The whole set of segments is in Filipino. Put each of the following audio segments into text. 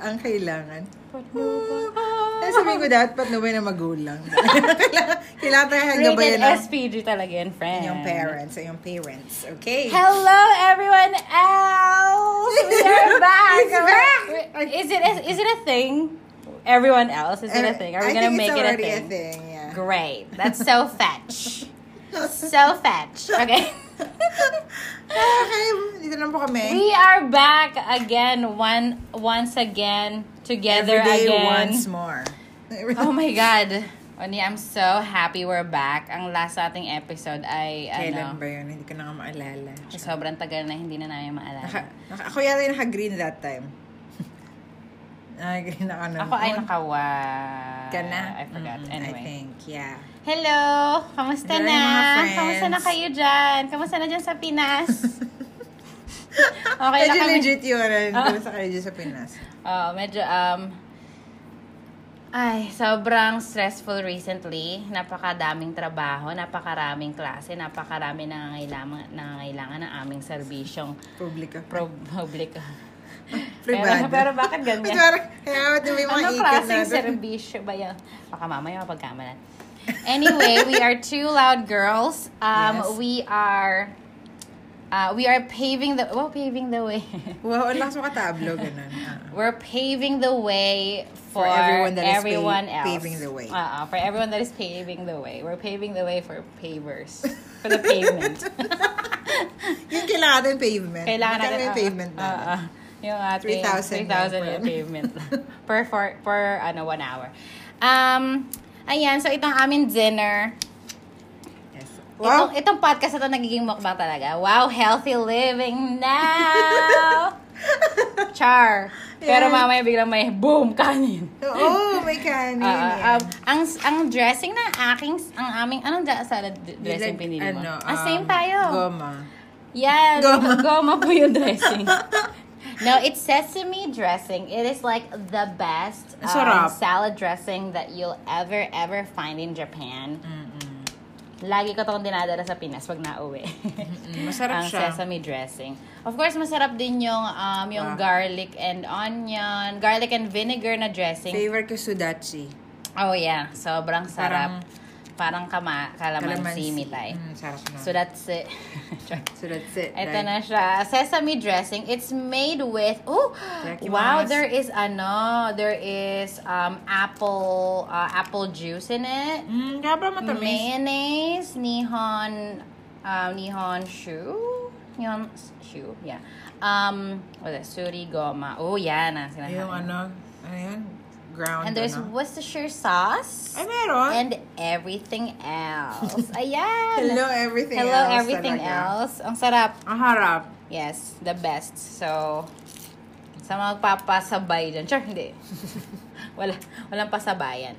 ang kailangan. Ay, sabihin ko dapat patnubay na magulang. kailangan, tayo Rated gabayan ng SPG talaga and friend. yung parents, yung parents. Okay? Hello, everyone else. We are back. Is it is it a thing? Everyone else, is it a thing? Are we I gonna make it a thing? a thing, yeah. Great. That's so fetch. so fetch. Okay. Okay, dito na po kami. We are back again, one once again, together Every day, again. once more. Oh my God. Oni, I'm so happy we're back. Ang last nating episode ay Kailan ano, ba yun? Hindi ko na nga maalala. sobrang tagal na hindi na namin maalala. Naka, naka, ako yata yung naka-green that time. naka-green ako nun. Ako ay nakawa. Ka na? I forgot. Mm, Anyway. I think, yeah. Hello! Kamusta Hello, na? Kamusta na kayo dyan? Kamusta na dyan sa Pinas? okay na Medyo kami. legit yun. Ah. Uh. sa kayo dyan sa Pinas. Oh, medyo, um, ay, sobrang stressful recently. Napakadaming trabaho, napakaraming klase, napakarami nangangailangan, nangangailangan ng aming serbisyong Publika. pro. Privado. Pero, pero bakit ganyan? Kaya ba't may mga Ano klaseng natin? serbisyo ba yan? Baka mamaya mapagkamalan. Anyway, we are two loud girls. Um, Yes. We are... Uh, we are paving the... Well, paving the way. Ang lakas mo katablo, ganun. Ah. We're paving the way for, For everyone that is everyone pa- else. paving the way. Uh-uh, for everyone that is paving the way. We're paving the way for pavers. For the pavement. Yung kailangan natin pavement. Kailangan natin... yung pavement ah, natin. ah, yung ating 3,000 3,000 yung pavement. per, for, per, ano, one hour. Um, ayan, so itong aming dinner. Yes. Wow. Itong, itong podcast na to nagiging mukbang talaga. Wow, healthy living now! Char. Pero Yeah. mamaya biglang may boom, kanin. Oo, may kanin. Ah, yan. ah, um, ang ang dressing ng aking ang aming anong da, salad dressing Like, pinili mo? ano, ah, same um, tayo. Goma. Yes, Goma. goma. po yung dressing. no, it's sesame dressing. It is like the best um, salad dressing that you'll ever ever find in Japan. Lagi ko tong dinadala sa Pinas pag nauwi. Masarap Ang siya. sesame dressing. Of course, masarap din yung um yung Wow. garlic and onion, garlic and vinegar na dressing. Favorite ko sudachi. Oh yeah, sobrang sarap. Parang- Parang, kama, kalamansi, mitay. Mm, na. So that's it. so that's it. Ito right? na siya. Sesame dressing. It's made with, oh, wow, there is, ano, there is um apple, uh, apple juice in it. Mm, matamis? Mayonnaise, Nihon, um, Nihon Shu? Nihon Shu, yeah. Um, what is it? Suri Goma. Oh, yan. Ah, sinasabi. Yung ano, ano yan? Ground, And there's ano? Worcestershire sauce. Ay, meron. And everything else. Ayan. Hello, everything Hello, else. everything talaga. else. Ang sarap. Ang harap. Yes, the best. So, sa mga magpapasabay dyan. Sure, hindi. Wala, walang pasabayan.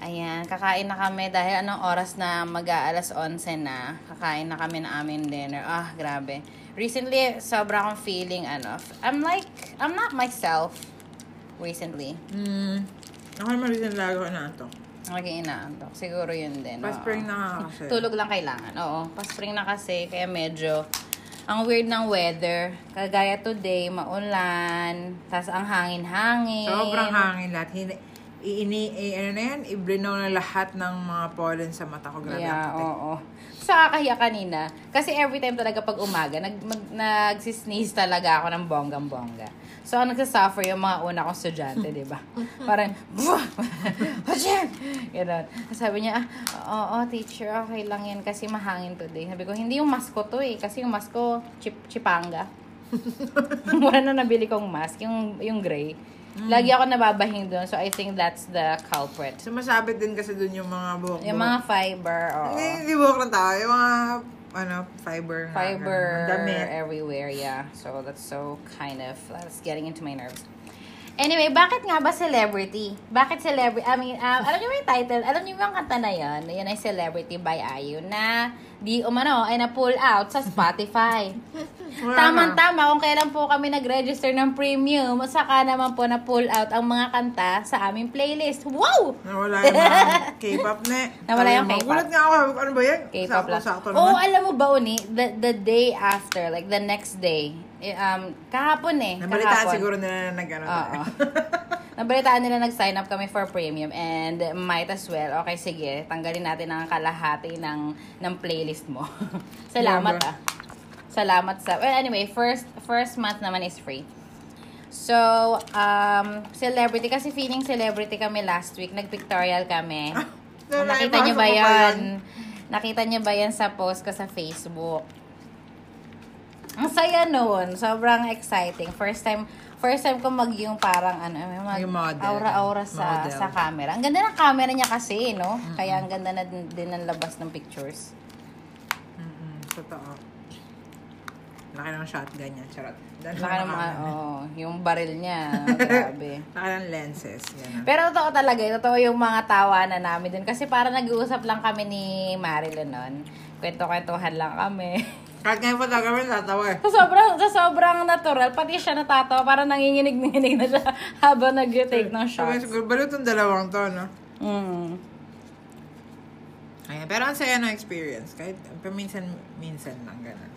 Ayan, kakain na kami dahil anong oras na mag-aalas 11 na. Kakain na kami ng aming dinner. Ah, grabe. Recently, sobra akong feeling, ano, I'm like, I'm not myself recently. Mm. Ako naman rin lagi ko na ito. Naging inaantok. Siguro yun din. oo. Pa-spring na kasi. Tulog lang kailangan. Oo. Pa-spring na kasi. Kaya medyo ang weird ng weather. Kagaya today, maulan. Tapos ang hangin-hangin. Sobrang hangin lahat. Hindi, iini, i, ano na yan, ibrinaw na lahat ng mga pollen sa mata ko. Grabe Yeah, ang oo. Sa kakahiya kanina. Kasi every time talaga pag umaga, nag, mag, nagsisneeze talaga ako ng bonggang-bongga. So, ang nagsasuffer yung mga una kong estudyante, di ba? Parang, Haching! Ganun. Sabi niya, ah, oo, teacher, okay lang yan kasi mahangin today. Sabi ko, hindi yung mask ko to eh. Kasi yung mask ko, chip, chipanga. Mura na nabili kong mask, yung, yung gray. Lagi ako nababahing doon. So, I think that's the culprit. Sumasabit din kasi dun yung mga buhok. Yung mga fiber, oo. Hindi, hindi buhok lang tao. Yung mga, ano, fiber. fiber. Damit. everywhere, yeah. So that's so kind of that's getting into my nerves. Anyway, bakit nga ba celebrity? Bakit celebrity? I mean, um, alam niyo ba yung title? Alam niyo ba yung kanta na yun? Yan ay Celebrity by Ayu na di umano ay na-pull out sa Spotify. Tamang-tama kung kailan po kami nag-register ng premium, saka naman po na pull out ang mga kanta sa aming playlist. Wow! Nawala yung K-pop na. Nawala yung K-pop. Gulat nga ako. Ano ba yan? K-pop lang. Sakto-sakto Oo, naman. alam mo ba, Uni, the, the day after, like the next day, eh, um, kahapon eh. Nabalitaan kahapon. siguro nila na nag-ano. Oo. Nabalitaan nila nag-sign up kami for premium and might as well, okay sige, tanggalin natin ang kalahati ng, ng playlist mo. Salamat Grabe. ah. Salamat sa... Well, anyway, first first month naman is free. So, um, celebrity, kasi feeling celebrity kami last week, nag-pictorial kami. Wala, Nakita niyo ba yan? Nakita niyo ba yan sa post ko sa Facebook? Ang saya noon. Sobrang exciting. First time, first time ko mag yung parang ano, mag Yung model. aura-aura sa Model. sa camera. Ang ganda ng camera niya kasi, no? Kaya ang ganda na din, din ng labas ng pictures. Mm-mm, Totoo. Laki ng shotgun niya. Charot. Laki ng mga, oh, yung baril niya. Grabe. Laki ng lenses. Yan. Pero totoo talaga, totoo yung mga tawanan namin dun. Kasi para nag-uusap lang kami ni Marilyn nun. Kwento-kwentuhan lang kami. Kahit ngayon pa kami tatawa eh. Sa sobrang, sa sobrang natural, pati siya natatawa, parang nanginginig-nginig na siya habang nag-take ng shots. siguro, balo itong dalawang to, no? Mm. Ayan, pero ang saya ng experience. Kahit paminsan-minsan lang ganun.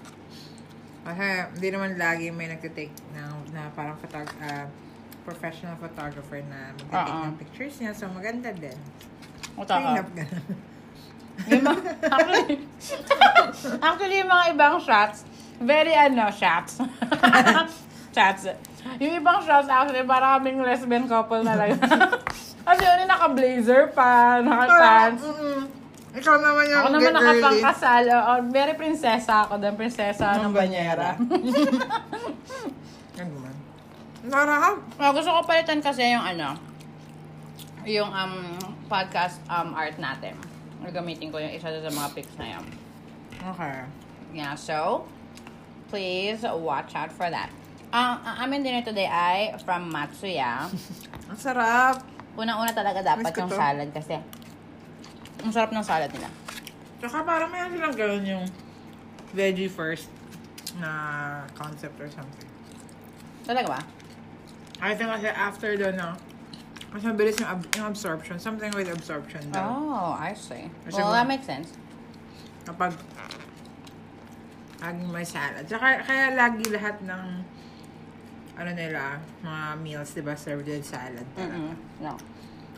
Kasi hindi naman lagi may nagtitake ng, na parang photog- ah, professional photographer na magtitake Oo. ng pictures niya. So, maganda din. Uta Clean up ganun. Yung mga, actually, actually, yung mga ibang shots, very ano, shots. shots. Yung ibang shots, actually, para kaming lesbian couple na lang. Kasi yun, naka-blazer pa, naka-pants. Ikaw naman yung Ako naman get nakapangkasal. Oh, very prinsesa ako doon. Prinsesa ng Ng banyera. Ano man. Narahap. oh, gusto ko palitan kasi yung ano, yung um, podcast um, art natin. Gagamitin ko yung isa sa mga pics na yun. Okay. Yeah, so, please watch out for that. Ang ang aming dinner today ay from Matsuya. Ang sarap. Unang-una talaga dapat Miss yung salad kasi ang sarap ng salad nila. Tsaka parang mayroon silang gawin yung veggie first na concept or something. Talaga ba? I think kasi after doon, no, mas mabilis yung, ab- absorption. Something with absorption daw. Oh, I see. Kasi Well, kung- that makes sense. Kapag laging may salad. Tsaka kaya lagi lahat ng ano nila, mga meals, di ba, served with salad. talaga. Mm-mm. No.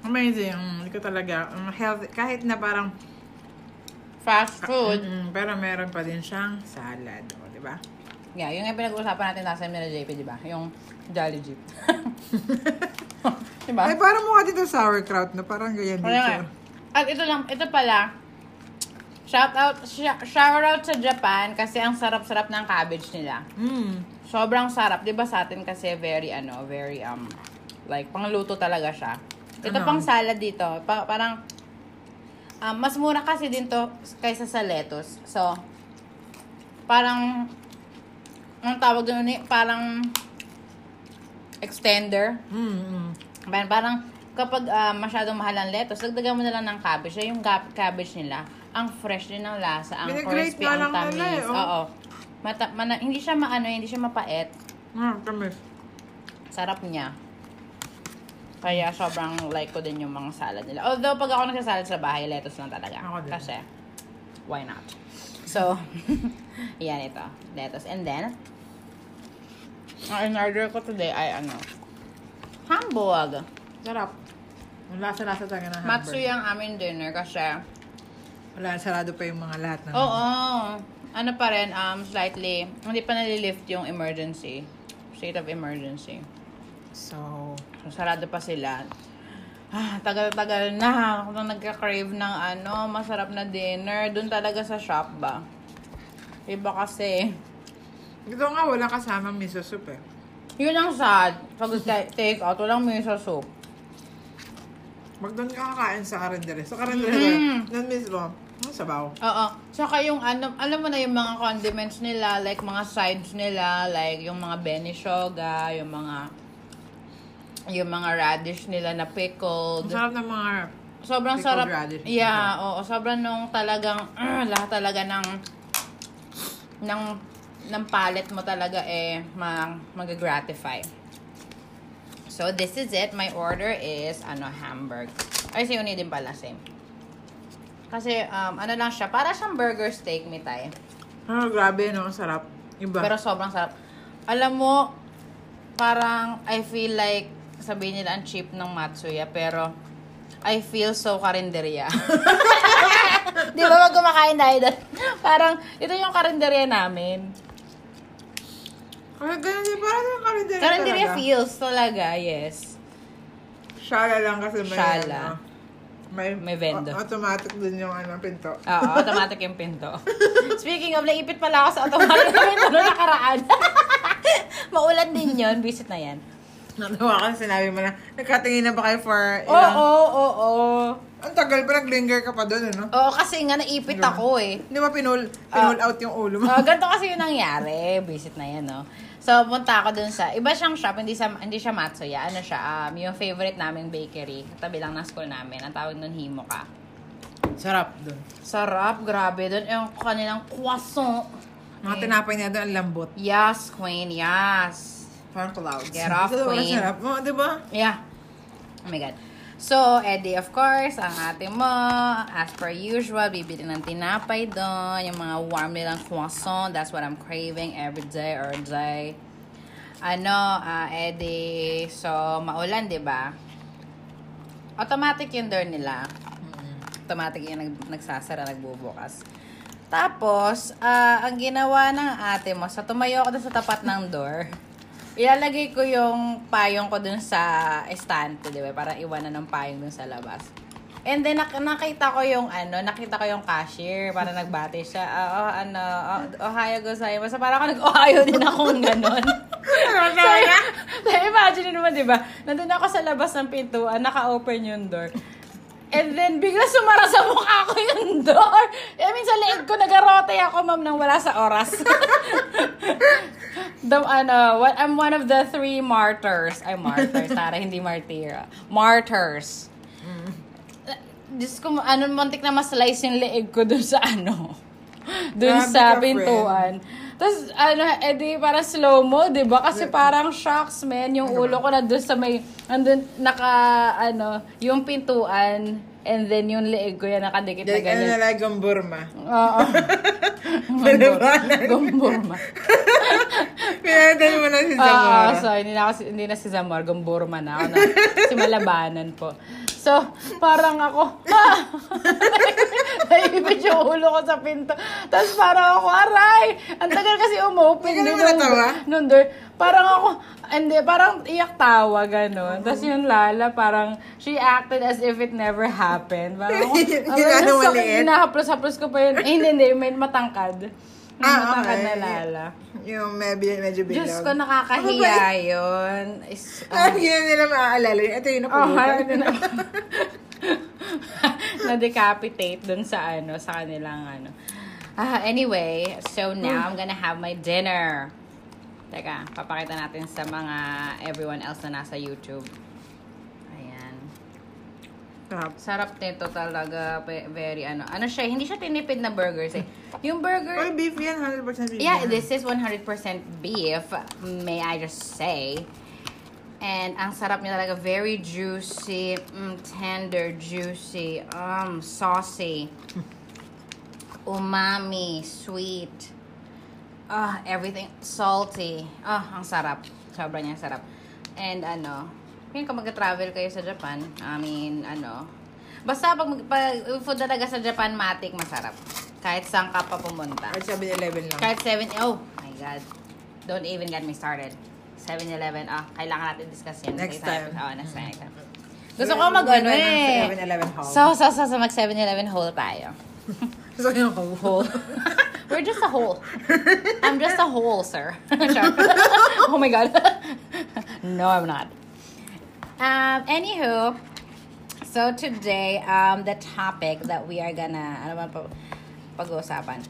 Amazing. Hindi ko talaga, ang healthy, kahit na parang, Fast food. mm, pero meron pa din siyang salad. O, di ba? Yeah, yung yung pinag-uusapan natin last time nila JP, di ba? Yung Jolly Jeep. di ba? Ay, parang mukha dito sauerkraut na parang ganyan Kaya nga. dito. At ito lang, ito pala, shout out, sh- shout out sa Japan kasi ang sarap-sarap ng cabbage nila. Mm. Sobrang sarap. 'Di ba sa atin kasi very ano, very um like pangluto talaga siya. Ito Ano? pang salad dito. Pa- parang um, mas mura kasi din to kaysa sa lettuce. So parang ang tawag doon ni parang extender. Mm, mm. Parang, parang kapag ah, masyadong mahal ang lettuce, dagdagan mo na lang ng cabbage. Yung cabbage nila, ang fresh din ng lasa, ang Binigrate crispy, ang tamis. nila eh, oh. Oo. Mata, mana, hindi siya maano, hindi siya mapait. Ah, tamis. Sarap niya. Kaya sobrang like ko din yung mga salad nila. Although pag ako nagsasalad sa bahay, lettuce lang talaga. Ako din. Kasi, why not? So, yan ito. Lettuce. And then, ang in-order ko today ay ano, hamburg. Sarap. Ang lasa-lasa talaga ng hamburger. Matsuya ang aming dinner kasi, Wala, sarado pa yung mga lahat ng... oo, ano pa rin, um, slightly, hindi pa nalilift yung emergency. State of emergency. So, So, sarado pa sila. Ah, tagal-tagal na ako nagka-crave ng ano, masarap na dinner. Doon talaga sa shop ba? Iba kasi. Ito nga, wala kasamang miso soup eh. Yun ang sad. Pag take out, walang miso soup. Wag doon ka kakain sa karindere. Sa karindere, Mm. doon mismo. Ang sabaw. Oo. Tsaka yung ano, alam mo na yung mga condiments nila, like mga sides nila, like yung mga benishoga, yung mga yung mga radish nila na Ang pickled. sarap ng mga... Sobrang Pickled sarap. radish. Yeah, oo. Sobrang nung talagang, lahat talaga ng, ng ng palate mo talaga eh mag, mag-gratify. So, this is it. My order is, ano, hamburg. Ay, si Uni din pala, same. Kasi, um, ano lang siya, para siyang burger steak, mitay. Ah, grabe, no? Sarap. Iba. Pero sobrang sarap. Alam mo, parang I feel like, sabihin nila ang cheap ng Matsuya, pero I feel so karinderya. Di ba wag kumakain tayo doon? Parang, ito yung karinderya namin. Kaya ganun din, parang yung karinderya Karinderya talaga. feels talaga, yes. Shala lang kasi may Shala. ano, may, May vendo. o- automatic din yung ano, pinto. Oo, automatic yung pinto. Speaking of, naipit pala ako sa automatic na pinto noong nakaraan. Maulan din yun. Visit na yan. Natawa ka sinabi mo na, nagkatingin na ba kayo for Oo, ilang... oo, oo, oo. Ang tagal pa, nag-linger ka pa doon, ano? Oo, kasi nga naipit ako eh. Hindi ba pinul, pinul out yung ulo mo? Oh, ganito kasi yung nangyari. Visit na yan, no? So, punta ako dun sa, iba siyang shop, hindi, sa, hindi siya Matsuya. Ano siya, um, yung favorite naming bakery. Tabi lang ng school namin. Ang tawag nun, Himoka. Sarap doon. Sarap, grabe. Dun yung kanilang croissant. Mga tinapay niya doon, ang lambot. Yes, queen, yes. Parang clouds. Get off, queen. sarap. Oh, di ba? Yeah. Oh my God. So, Eddie, of course, ang ate mo, as per usual, bibili ng tinapay doon, yung mga warm nilang croissant, that's what I'm craving every day or day. Ano, ah, Eddie, so, maulan, di ba? Automatic yung door nila. Automatic yung nag, nagsasara, nagbubukas. Tapos, ah, ang ginawa ng ate mo, sa tumayo ako sa tapat ng door, ilalagay ko yung payong ko dun sa estante, di ba? Para iwanan ng payong dun sa labas. And then, nak- nakita ko yung, ano, nakita ko yung cashier, para nagbati siya. Ah, oh, ano, oh, Ohio gozaimasu. So, parang ako nag-Ohio din akong ganon. so, so, imagine naman, di ba? Nandun ako sa labas ng pintuan, naka-open yung door. And then, bigla sumara sa mukha ko yung door. I mean, sa leeg ko, nagarote ako, ma'am, nang wala sa oras. the, ano, what, I'm one of the three martyrs. Ay, martyrs, Tara, hindi martira. Martyrs. Diyos ko, ano, muntik na ma-slice yung leeg ko dun sa ano. Dun Grabe sa ka, friend. Tapos, ano, edi, para slow-mo, di ba? Kasi parang shocks, man. Yung ulo ko na dun sa may, andun, naka, ano, yung pintuan, and then yung leeg ko yan nakadikit na Like, ano na lang, gumburma. Oo. Palabanan. Gumburma. Pinadal mo na si Oo, Zamora. so hindi na, ako, si- hindi na si Zamor, Gumburma na ako na. si Malabanan po. So, parang ako, ah! Naipit yung ulo ko sa pinto. Tapos parang ako, aray! Ang tagal kasi umopen. Hindi ka naman natawa? Nung door. Parang ako, hindi, parang iyak tawa, gano'n. Tapos yung Lala, parang, she acted as if it never happened. Parang ako, Hindi ang na sakit, maliit? Hinahaplos-haplos ko pa yun. Eh, hindi, hindi, may matangkad. May Ah, matangkad okay. na Lala. Yung medyo, medyo bilog. Diyos ko, nakakahiya yun. Is, Ah, um, hindi na nila maaalala. Ito yung oh, napulutan. na, na-decapitate dun sa ano, sa kanilang ano. Ah, anyway, so now I'm gonna have my dinner. Teka, papakita natin sa mga everyone else na nasa YouTube. Ayan. Sarap. Sarap nito talaga. Very ano. Ano siya, hindi siya tinipid na burgers eh. Yung burger, Oy, beef yan. 100% beef Yeah, this is 100% beef, may I just say. And ang sarap niya talaga, very juicy, mm, tender, juicy, um, saucy, umami, sweet, ah, everything salty. Ah, ang sarap. Sobrang niya sarap. And ano, kung mag-travel kayo sa Japan, I mean, ano, basta pag, pag food talaga sa Japan, matik, masarap. Kahit saan ka pa pumunta. Kahit 7-Eleven lang. Kahit 7, oh my God. Don't even get me started. 7-Eleven, ah, kailangan natin discuss yan. Next time. Oo, next time. next time. Gusto ko mag ano eh. 7-Eleven haul. So, so, so, so, mag 7-Eleven hole tayo. Gusto ko yung haul. We're just a hole. I'm just a hole, sir. Oh my God. no, I'm not. Um, anywho, so today, um, the topic that we are gonna, I ano ba pa- pag-uusapan?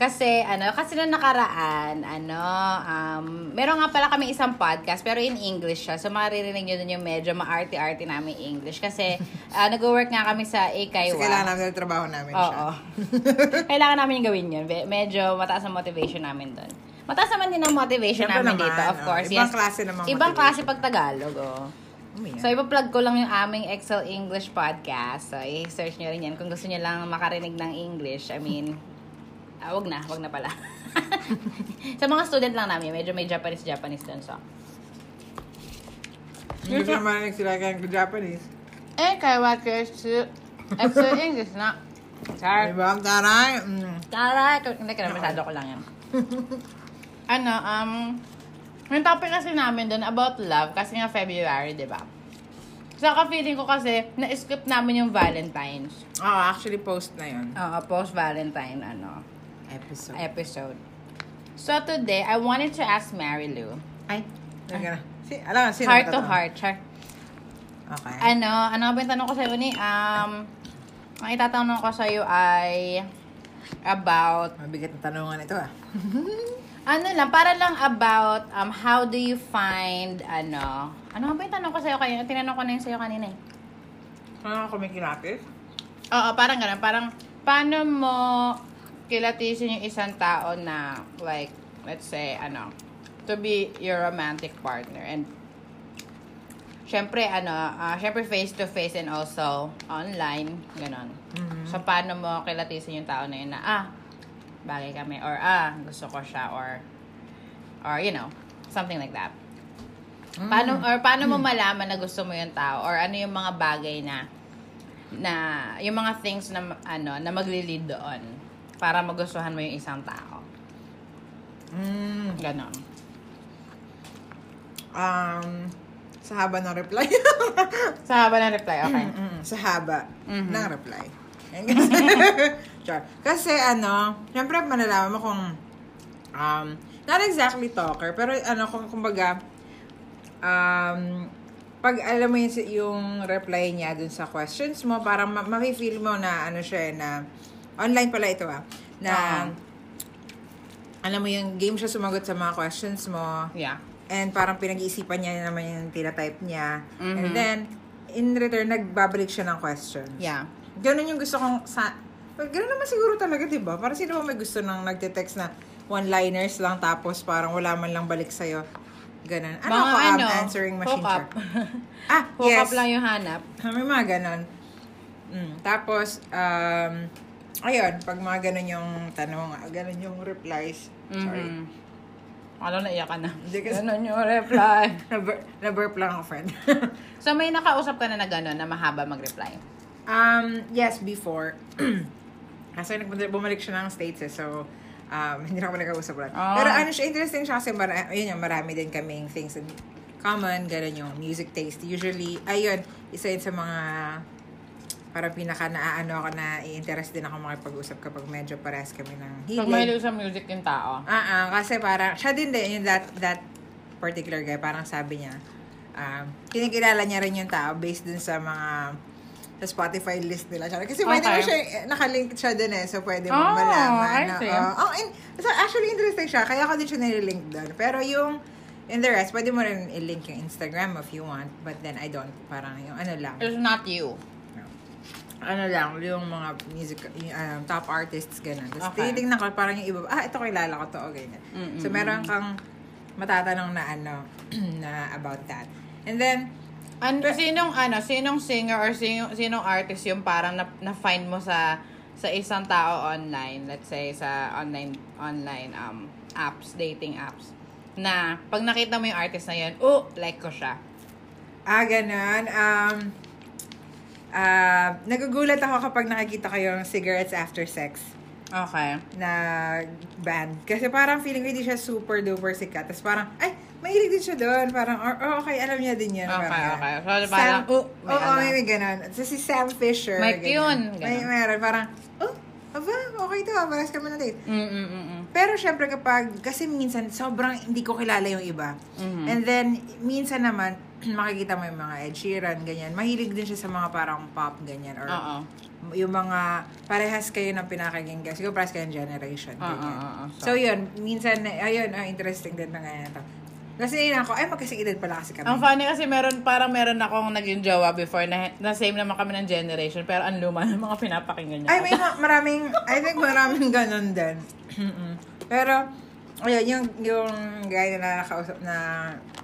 Kasi, ano, kasi nung nakaraan, ano, um, meron nga pala kami isang podcast, pero in English siya. So, maririnig nyo dun yung medyo ma-arty-arty namin English. Kasi, uh, nag-work nga kami sa Kasi Ikaiwa. kailangan namin yung trabaho namin siya. Oo. Kailangan namin yung gawin yun. Medyo mataas ang motivation namin doon. Mataas naman din ang motivation Siyempre namin naman, dito, of oh. course. Ibang yes. klase namang Ibang motivation. klase pag Tagalog, oh. Yeah. So, ipa-plug ko lang yung aming Excel English podcast. So, i-search nyo rin yan kung gusto nyo lang makarinig ng English. I mean, ah, wag na, wag na pala. Sa mga student lang namin, medyo may Japanese-Japanese dun. So, Hindi ko naman sila kaya Japanese. eh, kaya what is Excel English na? Char. Diba? Taray. Mm. Tara, hindi ka na masyado ko lang yan. ano, um, yung topic kasi namin dun about love, kasi nga February, di ba? So, ka-feeling ko kasi, na-skip namin yung Valentine's. Oh, actually post na yun. Oo, post-Valentine, ano, Episode. episode. So, today, I wanted to ask Mary Lou, Ay. Teka na. Si, alam nga, sino heart to heart, char. Okay. Ano, ano ba yung tanong ko sa'yo ni? Um, ang itatanong ko sa'yo ay about Mabigat na tanungan ito ah. Ano lang, para lang about um, how do you find, ano, ano ba yung tanong ko sa'yo kanina? Tinanong ko na yun sa'yo kanina eh. Ano ako may kinapis? Oo, parang ganun. Parang, paano mo kilatisin yung isang tao na, like, let's say, ano, to be your romantic partner. And, syempre, ano, ah, syempre face-to-face and also online, ganun. Mhm. So, paano mo kilatisin yung tao na yun na, ah, bagay kami, or ah, gusto ko siya, or, or, you know, something like that. Paano, or paano mo malaman na gusto mo yung tao, or ano yung mga bagay na, na, yung mga things na, ano, na magli-lead doon, para magustuhan mo yung isang tao. Mm. Ganon. Um, sa haba ng reply. Sa haba ng reply, okay. Mm, sa haba Mhm. ng reply. Kasi ano, syempre malalaman mo kung um, not exactly talker, pero ano, kung kumbaga, um, pag alam mo yung, yung reply niya dun sa questions mo, parang ma- ma-feel mo na ano siya, eh, na online pala ito ah, na Oo. alam mo yung game siya sumagot sa mga questions mo, Yeah. And parang pinag-iisipan niya naman yung tinatype niya. And Mhm. then, in return, nagbabalik siya ng questions. Yeah. Ganun yung gusto kong... Sa, well, ganun naman siguro talaga, di ba? Parang sino ba may gusto nang nagte-text na one-liners lang tapos parang wala man lang balik sa'yo. Ganun. Ano Mga ako, um, ano, answering machine hook up. Ah, Hook yes. up lang yung hanap. May mga ganon. Mm. Tapos, um, ayun, pag mga ganon yung tanong, ah, ganon yung replies. Sorry. Mhm. Alam na iyak ka na. Hindi kasi- Ganon yung reply. Na-bur- Na-burp lang ako, friend. so, may nakausap ka na na gano'n na mahaba mag-reply. Um, yes, before. kasi bumalik siya ng States eh, so um, hindi na nag-usap ulit. Ah. Pero ano siya, interesting siya kasi mara- yun yung marami din kaming things in common, ganun yung music taste. Usually, ayun, isa yun sa mga parang pinaka naaano ako na i-interest din ako makipag-usap kapag medyo pares kami ng Pag hilig. may sa music yung tao. Ah, ah, kasi parang, siya din din, yung that, that particular guy, parang sabi niya, um, kinikilala niya rin yung tao based dun sa mga sa Spotify list nila. Siya. Kasi pwede Okay. mo siya, eh, nakalink siya dun eh, so pwede mo Oh, malaman. I na, see. oh, oh, in, so actually interesting siya, kaya ako din siya nililink dun. Pero yung, in the rest, pwede mo rin i-link yung Instagram if you want, but then I don't, parang yung ano lang It's not you. Ano lang, yung mga music, yung, um, top artists, gano'n. Tapos Okay. tinitingnan ko, parang yung iba, ah, ito kilala ko to, o ganyan. Mm-mm. So, meron kang matatanong na ano, na about that. And then, Ano, sinong, ano, sinong singer or sinong, sinong artist yung parang na, na-find mo sa sa isang tao online, let's say sa online online um apps, dating apps, na pag nakita mo yung artist na yun, oh, like ko siya. ah, gano'n, um, ah, nagugulat ako kapag nakikita ko yung Cigarettes After Sex Okay. na band. Kasi parang feeling ko hindi siya super duper sikat. Tapos parang, ay, mahilig din siya doon. Parang, or, oh, okay, alam niya din yan. Okay, Parang, okay. So, Sam, parang, oh, may oo, ano. may, may ganun. So, si Sam Fisher. May ganyan. yun, May ganun. meron. Parang, oh, aba, okay to. Paras kami na date. Mm, mm, mm, mm. Pero syempre kapag, kasi minsan sobrang hindi ko kilala yung iba. Mhm. And then, minsan naman, makikita mo yung mga Ed Sheeran, ganyan. Mahilig din siya sa mga parang pop, ganyan. Or Oo. yung mga, parehas kayo ng pinakaginggan. Siguro parehas kayo ng generation. Oo, ganyan. oo, oo. So, yun, minsan, ayun, ah, interesting din na ganyan to. Kasi yun ako, ay, magkasing edad pala kasi kami. Ang funny kasi meron, parang meron akong naging jowa before na, na same naman kami ng generation, pero ang luma ng mga pinapakinggan niya. Ay, may ma- maraming, I think maraming ganun din. Pero, Ayun, yung, yung guy na nakausap, na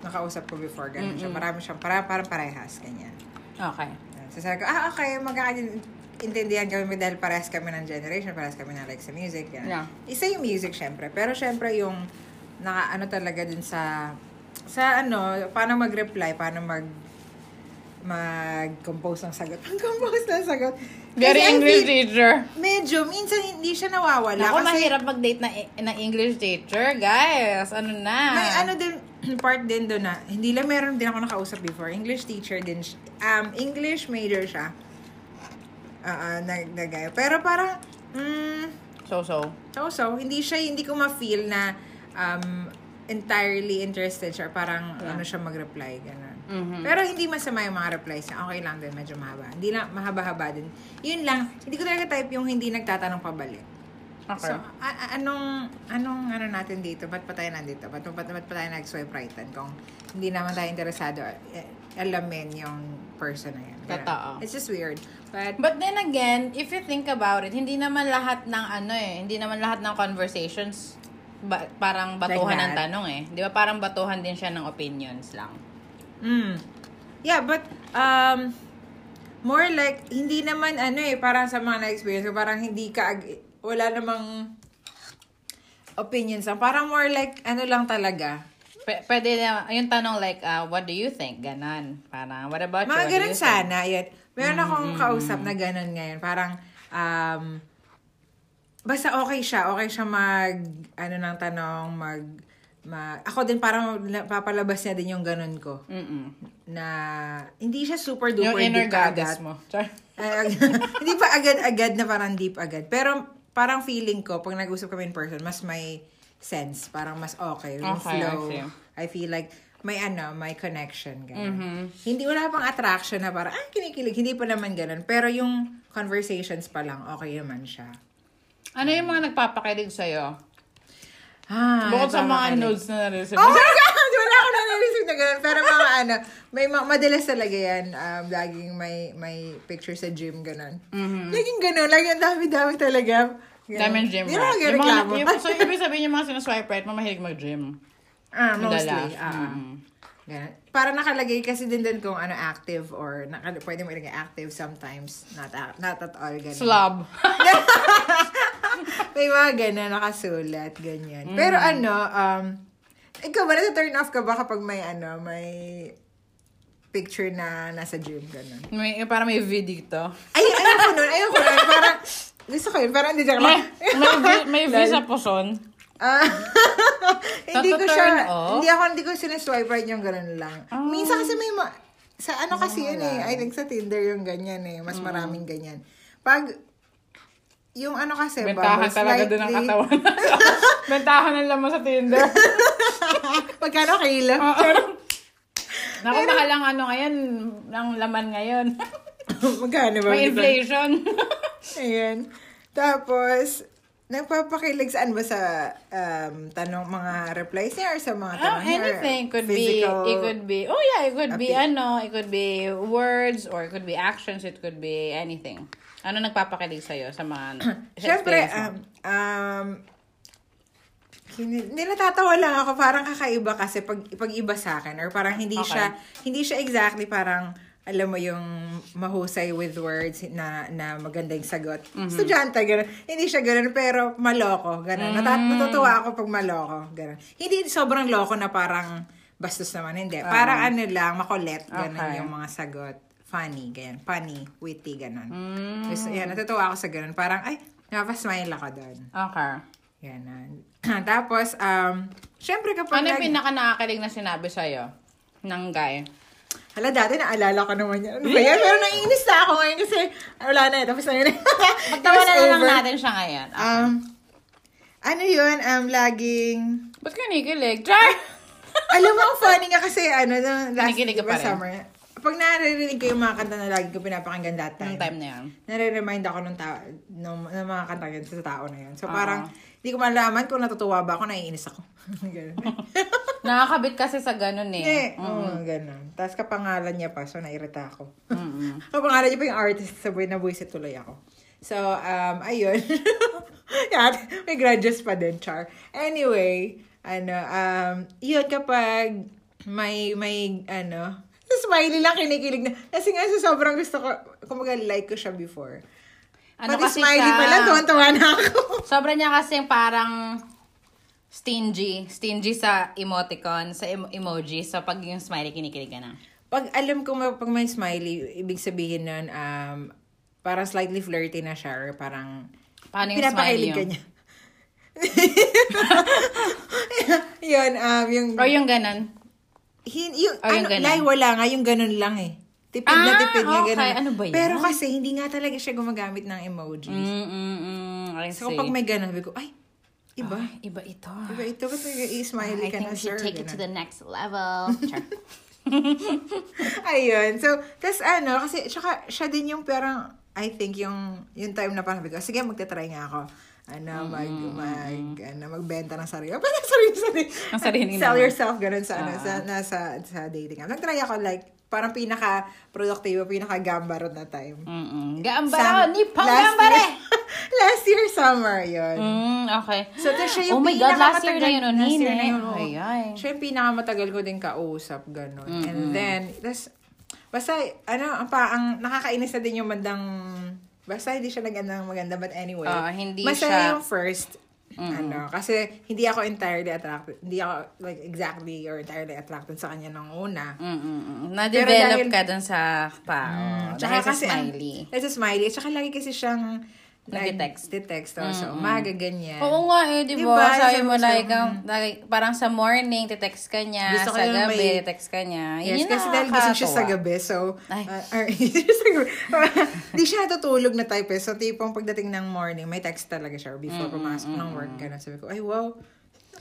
nakausap ko before, ganun siya. Marami siyang, para, parang parehas, ganyan. Okay. So sabi ko, ah, okay, magkakaintindihan kami dahil parehas kami ng generation, parehas kami na like sa music. Yan. Yeah. Isa yung music, syempre. Pero syempre yung, naka, ano talaga dun sa, sa ano, paano mag-reply, paano mag, mag-compose ng sagot. Mag-compose ng sagot. Very Kasi English feel- teacher. Medyo, minsan hindi siya nawawala. Ako, kasi mahirap mag-date na, ng English teacher, guys. Ano na? may ano din, part din doon na, hindi lang meron din ako nakausap before. English teacher din siya. Um, English major siya. Ah, uh, nag, nagaya. Pero parang, mm, So-so. So, so, hindi siya, hindi ko ma-feel na um, entirely interested siya. Parang, Yeah. ano siya mag-reply, gano'n. Mhm. Pero hindi masama yung mga replies niya. Okay lang din, medyo mahaba. Hindi na, mahaba-haba din. Yun lang, hindi ko talaga type yung hindi nagtatanong pabalik. Okay. So, a- a- anong, anong ano natin dito? Ba't pa tayo nandito? Ba't, ba't, ba't pa tayo nag-swipe rightan? Kung hindi naman tayo interesado, eh, alamin yung person na. Ganun. Totoo. It's just weird. But, But then again, if you think about it, hindi naman lahat ng ano eh, hindi naman lahat ng conversations ba- parang batuhan Like ng tanong eh. Di ba parang batuhan din siya ng opinions lang. Mm. Yeah, but um more like hindi naman ano eh parang sa mga na-experience ko parang hindi ka wala namang opinions. Parang more like ano lang talaga. P- pwede na, yung tanong like, uh, what do you think? Ganon. Parang, what about you? Mga What do ganun you think? sana. Yan. Meron akong kausap na ganun ngayon. Parang um basta okay siya. Okay siya mag ano ng tanong, mag ma, ako din parang papalabas niya din yung ganun ko. Mm-mm. Na hindi siya super Yung duper inner deep agad. goddess mo. Hindi pa agad-agad na parang deep agad. Pero parang feeling ko, pag nag-usap kami in person, mas may sense. Parang mas okay. Yung Okay, I flow. see. I, feel like may ano, may connection. Ganun. Mm-hmm. Hindi, wala pang attraction na parang, ah, kinikilig. Hindi pa naman ganun. Pero yung conversations pa lang, okay naman siya. Ano yung mga nagpapakilig sa'yo? Ah, Bukod sa mga nodes na na-receive. Oh my God! Wala ako na-receive na ganun. Pero mga ano, may ma- madalas talaga yan. Um, laging may may picture sa gym, ganun. Laging ganun. Laging dami-dami talaga. Ganun. Gym Hindi rat. na Yung mga, yung, so, ibig sabihin yung mga sinaswipe right mo, mahilig mag-gym. Ah, mostly. Ah, Mm. ganun. Para nakalagay kasi din din kung ano active or naka, pwede mo ilagay active sometimes. Not, not at all. Ganun. Slob. May mga ganun, nakasulat, ganyan. Pero ano, um, ikaw ba, nasa-turn off ka ba kapag may ano, may picture na nasa gym, ganun? may, parang may video to. Ay, ayoko nun, ayoko nun. Parang, gusto ko yun, parang hindi joke May, may, may visa po son. Ah, hindi ko siya, off? hindi ako, hindi ko sineswipe right yung ganun lang. Ah. Minsan kasi may, ma- sa ano kasi yun eh, I think sa Tinder yung ganyan eh, mas maraming ganyan. Pag, yung ano kasi, Bentahan bubbles, talaga doon ang slightly- katawan. Bentahan ng laman sa Tinder. Magkano kilo? Naku, mahal ang ano ngayon, ang laman ngayon. Magkano ba? May inflation. Ayan. Tapos, nagpapakilig saan ba sa um, tanong, mga replies niya or sa mga Oh, tanong niya? or anything could be it could be oh yeah it could be Appeal. ano it could be words or it could be actions it could be anything ano nagpapakilig sa sa mga sa Siyempre, um, um, natatawa lang ako, parang kakaiba kasi pag, pag iba sa akin, or parang hindi Okay. siya, hindi siya exactly parang, alam mo yung mahusay with words na na maganda yung sagot. Mhm. Estudyante, gano'n. Hindi siya gano'n, pero maloko, gano'n. Nata- Mm. natutuwa ako pag maloko, gano'n. Hindi sobrang loko na parang bastos naman, hindi. Parang ano lang, makulit, gano'n Ah. Okay. yung mga sagot. Funny, ganyan. Funny, witty, gano'n. Mm, Gusto, yan, natutuwa ako sa ganun. Parang, ay, napasmile ako doon. okay Yan. Tapos, um, syempre kapag... ano yung nag- pinaka nakakakilig na sinabi sa ng guy Hala, dati naalala ko naman yan. Ano ba yan? Pero naiinis na ako ngayon kasi wala na, tapos na yun. Was na lang natin siya ngayon Um, ano yun? Um, laging... ba't kinikilig Char Alam mo, ang funny nga kasi, ano, no, last Kinikilig ka pa rin? summer, pag naririnig ko yung mga kanta na lagi ko pinapakinggan that time, yung time na yan nare-remind ako ng, ta- ng, ng mga kanta yun sa tao na yun. So, Ah. parang, hindi ko malaman kung natutuwa ba ako, naiinis ako. Ganun. nakakabit kasi sa ganun Hindi. eh Oo, ganun. Tapos kapangalan niya pa, so nairita ako. Mm-mm. kapangalan niya pa yung artist, sabay na buwisit tuloy ako. So, um, ayun. Yan, may grudges pa din, Char. Anyway, ano, um, yun kapag may, may, ano, smiley lang kinikilig na. Kasi nga sa sobrang gusto ko, kumaga like ko siya before. Ano Pati kasi smiley siya- pa lang, tuwan-tuwa na ako. Sobra niya kasi parang stingy. Stingy sa emoticon, sa em- emoji. So, pag yung smiley, kinikilig ka na. pag alam ko pag may smiley, ibig sabihin nun, um, parang slightly flirty na siya or parang Paano yung pinapakilig smiley ka niya. yun, um, yung, Or yung ganon. Hin, yung, Or yung ano, ganun. wala nga, yung ganun lang eh. Tipid na Ah, tipid nga okay. ganun. Ano ba yun? Pero kasi, hindi nga talaga siya gumagamit ng emoji. Mm, mm, mm. I So, see. kapag may ganun, sabi ko, ay, iba. Ah, iba ito. Iba ito, ba't may i-smiley I ka think na, we should sir? take it to the next level. Char. Ayun. So, tas ano, kasi, tsaka, siya din yung parang, I think, yung, yung time na parang, sabi ko, sige, magta-try nga ako. Ano, mag, mag, ano, magbenta ng sarili. Parang sarili, sarili. Ang sarili Sell naman. yourself, ganun sa, ano, Ah. sa, nasa, sa dating app. Nag-try ako, like, parang pinaka-productive, pinaka-gambarot na time. Mm-mm. Sam- ni pang last gambare! year- last year summer, yun. Mm, okay. So, tas siya yung oh my God, last year na yun, oh, last year na yun, eh. oo. Ay, ay. Siya yung pinakamatagal ko din kausap, gano'n. And then, tas, basta, ano, ang, pa, ang nakakainis na din yung bandang, basta hindi siya nagandang maganda, but anyway. Ah, hindi masaya siya- yung first, ano, kasi hindi ako entirely attracted, hindi ako, like, exactly or entirely attracted sa kanya nung una. Pero Na-develop dahil- ka dun sa tao. Tsaka dahil sa kasi, smiley. dahil sa smiley. Tsaka lagi kasi siyang, Nagte-text. Nagte-text. oh, So, umaga ganyan. Oo nga eh, di Diba? ba? Sabi Sabi mo like, um, like, parang sa morning, te-text ka niya. Gusto sa yung gabi, may- text ka niya. Yes, Yun kasi dahil gising siya sa gabi, so, Ay. uh, or, sa gabi. Di siya natutulog na type eh. So, tipong pagdating ng morning, may text talaga siya or before pumasok ng work. Ganun. Sabi ko, ay, wow.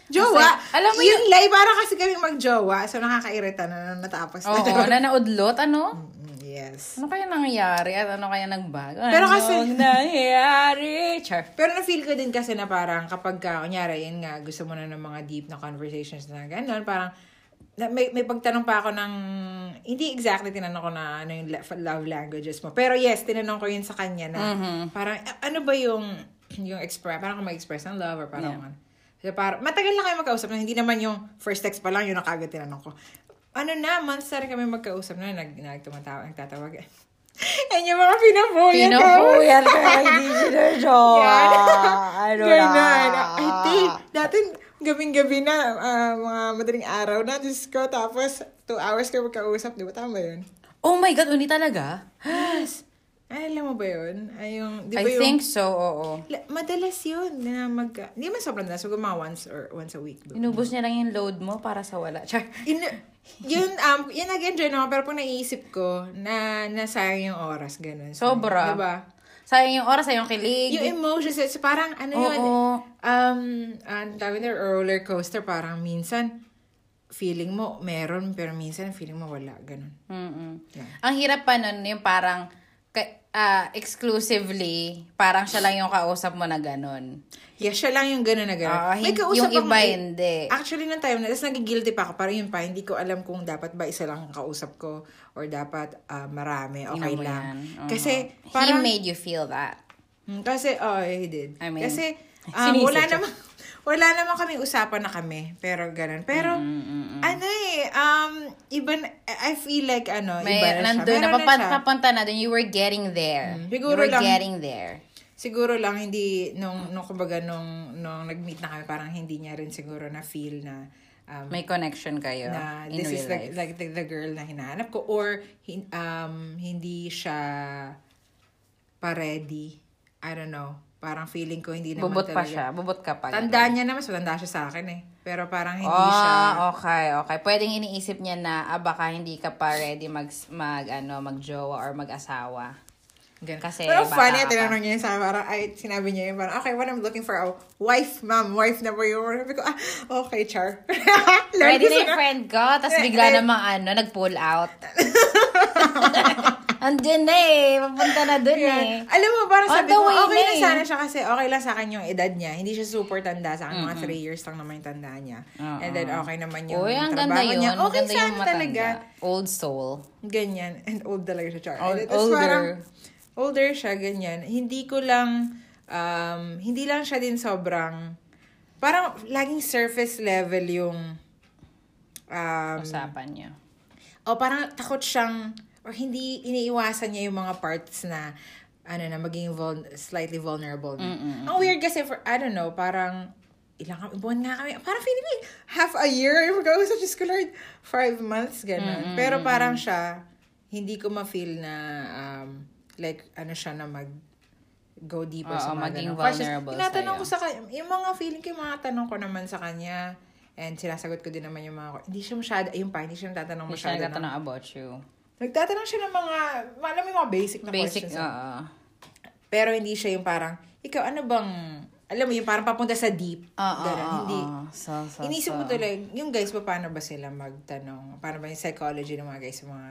Jowa! Kasi, alam mo yung live, para kasi kami mag-jowa. So, nakakairita na, na natapos na. Oo, na naudlot, ano? Mm, yes. Ano kaya nangyari at ano kaya nagbago? Pero kasi- Anong nangyari? Char. Pero na-feel ko din kasi na parang kapag ka, kunyari, yun nga, gusto mo na ng mga deep na conversations na gano'n, parang, na, may, may pagtanong pa ako ng, hindi exactly tinanong ko na ano yung love languages mo. Pero yes, tinanong ko yun sa kanya na, parang, a- ano ba yung, yung express, parang kung mag-express ng love or parang, ano. So, parang, matagal na kayo magkausap na, hindi naman yung first text pa lang, yun ang kagad tinanong ko. Ano na, months na rin kami magkausap na, nag, nagtumatawag, nagtatawag. Yan yung mga pinabuyan ko. Pinupuyal ka hindi sinasyowa. Ano na? Ganun. Ay, te, dati gabing-gabi na, ah, mga madaling araw na, Diyos ko, tapos two hours ka magkausap, di ba? Tama yun? Oh my God, uni talaga? Yes. Ay, alam mo ba yun? Ay, yung, di ba I yung, think so, oo. La- madalas yun na mag, hindi man sobrang dalas, siguro mga once or once a week. Inubos niya lang yung load mo para sa wala. Char. In, yun, um, yun nag-enjoy naman, pero pag naisip ko, na nasayang yung oras, ganun. So, Sobra. Diba? Sayang yung oras, sayang yung kilig. Yung emotions, it's parang, ano yun, Oo. um, ang tawag na roller coaster, parang minsan, feeling mo meron, pero minsan feeling mo wala, ganun. Mm-mm. Yeah. Ang hirap pa nun, yung parang ah, exclusively, parang siya lang yung kausap mo na ganun. Yeah, siya lang yung gano'n na gano'n. Ah, hin- yung ako iba eh. hindi. Actually, nung time na, tapos nagigilty pa ako, parang yun pa, hindi ko alam kung dapat ba isa lang ang kausap ko or dapat ah, marami, okay mo lang. yan. Oo. Kasi, He parang, made you feel that. Hmm, kasi, oh, he did. I mean, kasi, um, wala siya. Wala naman kaming usapan na kami, pero gano'n. Pero, ano eh, um, iba, na- I feel like, ano, May, iba na siya. nandun na, Meron papan, siya. papunta na dun. You were getting there. Mm, you siguro were lang- getting there. Siguro lang hindi nung nung kumbaga nung nung nag-meet na kami parang hindi niya rin siguro na feel na um, May connection kayo na in this real is life. like, like the, the girl na hinahanap ko or hin, um hindi siya pa ready. I don't know. Parang feeling ko hindi naman Bubot pa talaga. siya. Bubot ka pa. Tanda niya naman, so tanda siya sa akin eh. Pero parang hindi oh, siya okay, okay. Pwedeng iniisip niya na ah, baka hindi ka pa ready mag, mag ano, magjowa or mag-asawa. Ganun. Kasi Pero funny, pa. tinanong niya sa parang, ay, sinabi niya yun, parang, okay, what I'm looking for, a wife, ma'am, wife na po yung, sabi ko, ah, okay, Char. Ready na yung friend ko, tapos bigla Eh, eh. namang ano, nag-pull out. Andun na eh. Papunta na dun Yan. eh. Alam mo, parang On sabi ko, okay na eh. sana siya kasi okay lang sa akin yung edad niya. Hindi siya super tanda sa akin. Mga 3 years lang naman yung tanda niya. Oo. And then okay naman yung Uy, ang ganda trabaho yun. niya. Okay Maganda sana talaga. Old soul. Ganyan. And old talaga siya, Char. Old- older. parang, older siya, ganyan. Hindi ko lang, um, hindi lang siya din sobrang, parang laging surface level yung, um, Usapan niyo. o parang takot siyang, or hindi iniiwasan niya yung mga parts na, ano na, maging vul- slightly vulnerable. na. Ang weird kasi for, I don't know, parang, ilang kami, buwan nga kami, parang feeling ko, half a year, I forgot, such a school Lord, five months, gano'n. Pero parang siya, hindi ko ma-feel na, um, like, ano siya na mag, go deeper sa Oo, mga maging ganun. Kasi vulnerable tinatanong sa'yo. ko sa kanya, yung mga feeling ko, yung mga tanong ko naman sa kanya, and sinasagot ko din naman yung mga, hindi siya masyado, ayun pa, hindi siya nagtatanong Hindi siya masyado. ng- nagtatanong about you. Nagtatanong siya ng mga, alam mo yung mga basic na Basic, questions. oo. Pero hindi siya yung parang, ikaw, ano bang, alam mo yung parang papunta sa deep. Oo, Ganun, oo, hindi. oo. So, so, Inisip so. mo tuloy, yung guys pa, paano ba sila magtanong? Paano ba yung psychology ng mga guys sa mga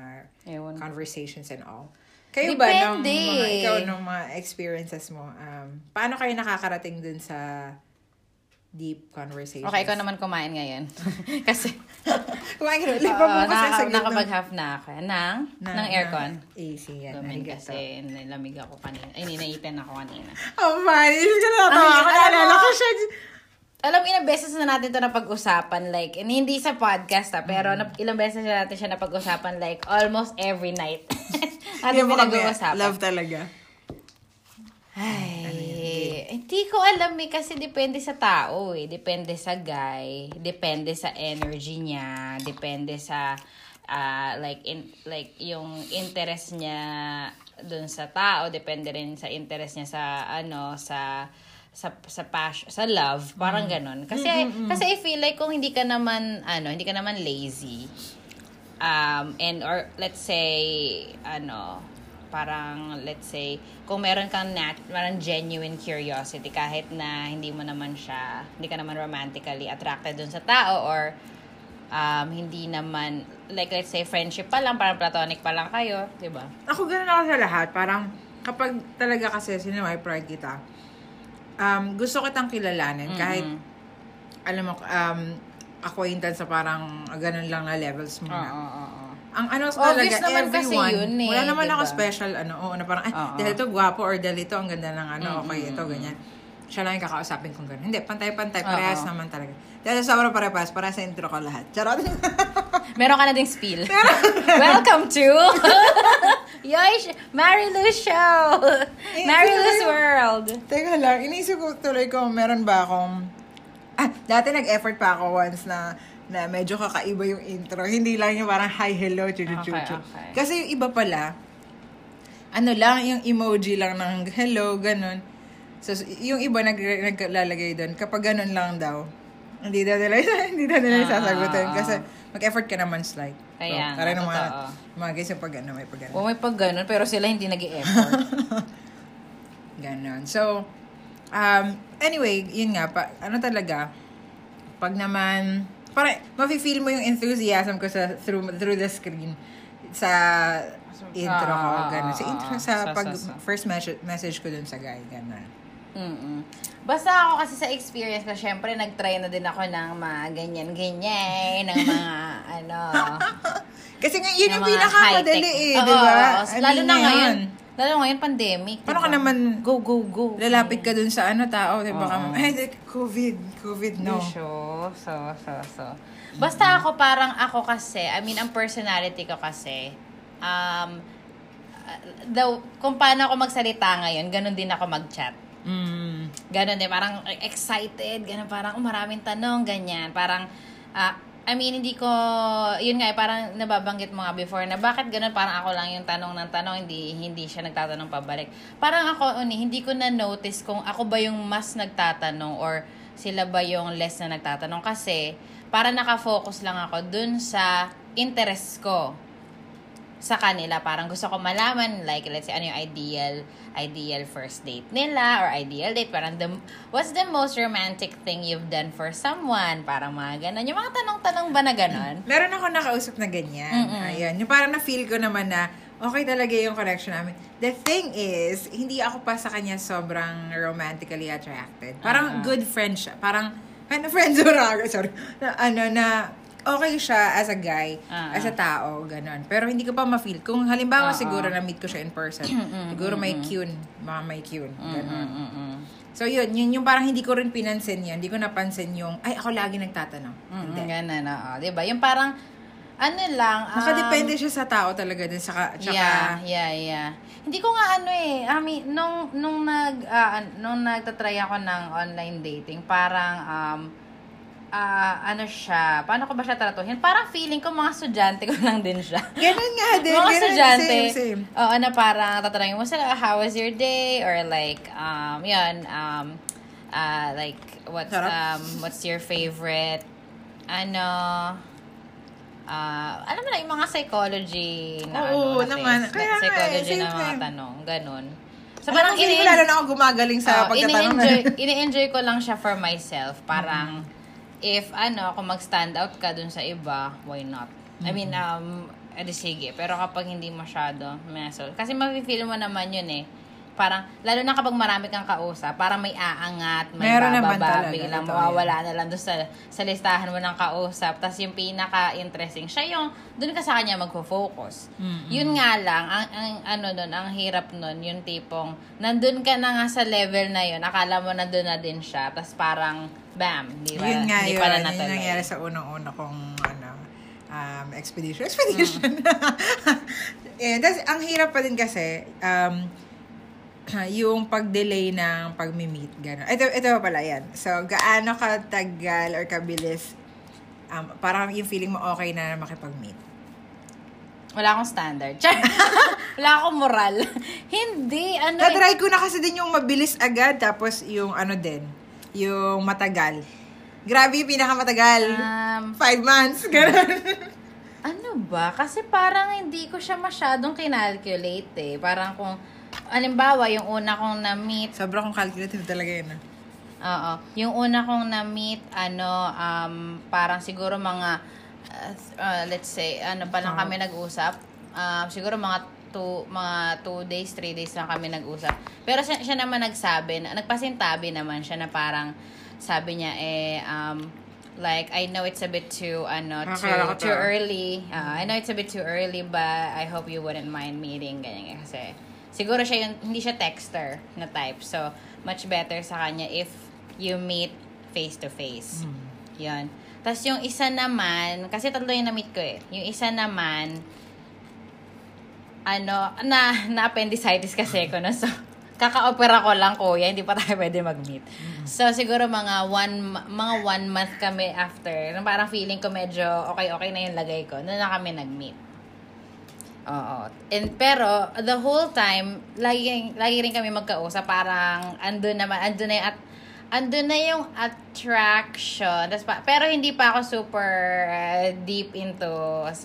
Ewan. conversations and all? Kayo ba, nung Depende. mga, ikaw, nung mga experiences mo, um, paano kayo nakakarating dun sa deep conversations? Okay, ikaw naman kumain ngayon. Kasi, Kumain ka na. nakaka- sa gitna. nakapag-half na ako. Nang, Na- ng aircon. na- AC yan. Arigato. kasi nilamig ako kanina. Ay, ninaitan ako kanina. Oh, funny. Hindi ka natawa. Ay, Ako alam naalala mo- ko siya. Alam, ilang beses na natin ito napag-usapan, like, and hindi sa podcast, ah, pero Mm. ilang beses na natin siya napag-usapan, like, almost every night. Natin pinag-uusapan. love talaga. Ay, hindi ko alam eh, kasi depende sa tao eh. Depende sa guy, depende sa energy niya, depende sa, ah, like, in, like, yung interest niya dun sa tao, depende rin sa interest niya sa, ano, sa, sa sa passion, sa love, parang ganun. Kasi kasi I feel like kung hindi ka naman ano, hindi ka naman lazy. Um and or let's say ano, parang let's say kung meron kang nat parang genuine curiosity kahit na hindi mo naman siya, hindi ka naman romantically attracted dun sa tao or um hindi naman like let's say friendship pa lang, parang platonic pa lang kayo, 'di ba? Ako ganun ako sa lahat. Parang, kapag talaga kasi sinimay pride kita, um, gusto kitang kilalanin. Kahit, alam mo, um, acquaintance sa parang ganun lang na levels mo Oo, na. oo, oo. Ang ano Obvious talaga, naman kasi everyone, yun eh, wala naman ako diba? special, ano, oo, na parang, ay, dahil ito gwapo or dahil ito ang ganda ng ano, okay, ito, ganyan. Siya lang yung kakausapin kong gano'n. Hindi, pantay-pantay, parehas naman talaga. Dahil sa sobrang parehas, para sa intro ko lahat. Charot. Meron ka na ding spill. Welcome to Yoy Marilu Show! Marilu's World! Teka lang, inisip ko tuloy ko, meron ba akong... Ah, dati nag-effort pa ako once na na medyo kakaiba yung intro. Hindi lang yung parang hi, hello, chu chu chu Okay, okay. Kasi yung iba pala, ano lang, yung emoji lang ng hello, ganun. So, yung iba nag naglalagay doon, kapag ganun lang daw, hindi daw nila, hindi daw nila Ah, sasagutin. ah, ah. Kasi mag-effort ka naman slide. Kaya nga, parang ng mga, mga guys yung pag ano, may pag ano. O may pag ganun, pero sila hindi nag effort Ganon. So, um, anyway, yun nga, pa, ano talaga, pag naman, parang, mafe-feel mo yung enthusiasm ko sa, through, through the screen, sa intro ko, Ah, ganon. Sa ah, intro, ah, sa sa- pag, sa- sa. first message, message ko dun sa guy, ganon. Mm-mm. Basta ako kasi sa experience ko, syempre nag-try na din ako ng mga ganyan-ganyan, ng mga ano, Kasi nga, yun ng yung pinakamadali eh, di ba? Lalo na ngayon. Lalo ngayon, pandemic. Paano diba? ka naman Go, go, go. lalapit ka dun sa ano tao, di ba? Oo. Ay, like, COVID, COVID, no. So, so, so, so. Basta ako parang ako kasi, I mean, ang personality ko kasi, um, uh, the, kung paano ako magsalita ngayon, ganun din ako mag-chat. Mm. Ganon din, parang excited, ganon, parang oh, maraming tanong, ganyan. Parang, ah, I mean, hindi ko, yun nga, eh, parang nababanggit mo nga before na bakit ganon, parang ako lang yung tanong ng tanong, hindi, hindi siya nagtatanong pabalik. Parang ako, uni, hindi ko na-notice kung ako ba yung mas nagtatanong or sila ba yung less na nagtatanong kasi para nakafocus lang ako dun sa interest ko sa kanila. Parang gusto ko malaman, like, let's say, ano yung ideal, ideal first date nila, or ideal date. Parang, the, what's the most romantic thing you've done for someone? Parang mga ganon. Yung mga tanong-tanong ba na ganon? Meron ako nakausap na ganyan. Mm-mm. Ayun. Yung parang na-feel ko naman na okay talaga yung connection namin. The thing is, hindi ako pa sa kanya sobrang romantically attracted. Parang Ah. good friend siya. Parang, ano, friends or sorry. Na, ano, na, okay siya as a guy, Ah, as a tao, ganun. Pero hindi ko pa ma-feel. Kung halimbawa Ah, siguro ah. na-meet ko siya in person, siguro may cune, mga may cune, ganun. Mm, mm, mm. So yun, yun yung parang hindi ko rin pinansin yun. Hindi ko napansin yung, ay, ako lagi nagtatanong. Mm, Hindi. ganun, oo. Diba? Yung parang, ano lang, um, Nakadepende siya sa tao talaga din. Saka, tsaka, Yeah, yeah, yeah. Hindi ko nga ano eh, I mean, nung, nung nag, ah, an- nung nagtatry ako ng online dating, parang, um, ah, ano siya, paano ko ba siya tratuhin? Parang feeling ko mga estudyante ko lang din siya. ganun nga din. mga estudyante. Same, same. Oo, na parang tatanungin mo sila, how was your day? Or like, um, yun, um, uh, like, what's, um, what's your favorite, ano, ah, alam mo na, yung mga psychology na, Oo, ano, na naman. things, Kaya eh, psychology na mga tanong, ganun. So, parang ini- lalo na ako gumagaling sa Oh, pagtatanong. ini-enjoy, ini-enjoy ko lang siya for myself. Parang, if ano, kung mag-stand out ka dun sa iba, why not? I mean, um, edi sige. Pero kapag hindi masyado, mesol. Kasi mafe-feel mo naman yun eh. Parang, lalo na kapag marami kang kausap, parang may aangat, may Meron bababa, biglang mawawala na lang doon sa, sa listahan mo ng kausap. Tapos yung pinaka-interesting, siya yung, doon ka sa kanya magfo-focus. Yun nga lang, ang, ang ano nun, ang hirap nun, yung tipong, nandun ka na nga sa level na yun, akala mo nandun na din siya, tapos parang, bam, di ba? yun nga yun. pala Yun natuloy. nangyari sa unang-una kong ano, um, expedition. Expedition. eh, that's, ang hirap pa din kasi, um, yung pag-delay ng pag-meet, gano'n. Ito, ito pa pala yan. So, gaano katagal or kabilis, um, parang yung feeling mo okay na makipag-meet. Wala akong standard. Wala akong moral. Hindi, ano eh. Tatry ko na kasi din yung mabilis agad, tapos yung ano din, yung matagal. Grabe yung pinakamatagal. Um, Five months, gano'n. Ano ba? Kasi parang hindi ko siya masyadong kinalculate eh. Parang kung, alimbawa, yung una kong na-meet, Sobrang kong calculative talaga yun. ah. oo, yung una kong na-meet, ano, um, parang siguro mga, uh, uh, let's say, ano pa lang kami nag-usap. Um, siguro mga two, mga two days, three days lang kami nag-usap. Pero siya, siya naman nagsabi, na, nagpasintabi naman siya na parang, sabi niya, eh, um, like, I know it's a bit too, ano, too, to. too early. Uh, I know it's a bit too early, but I hope you wouldn't mind meeting, ganyan. Kasi, siguro siya yung, hindi siya texter na type. So, much better sa kanya if you meet face-to-face. Yun. Tapos yung isa naman, kasi tatlo yung na-meet ko eh. Yung isa naman, ano, na, na appendicitis kasi ko na. So, kaka-opera ko lang kuya, hindi pa tayo pwede mag-meet. So, siguro mga one, mga one month kami after, na parang feeling ko medyo okay-okay na yung lagay ko, doon na kami nag-meet. Oo. And, pero, the whole time, lagi, lagi rin kami magkausap, parang andun naman, andun na yung, at, andun na yung attraction. Tas pa, pero hindi pa ako super uh, deep into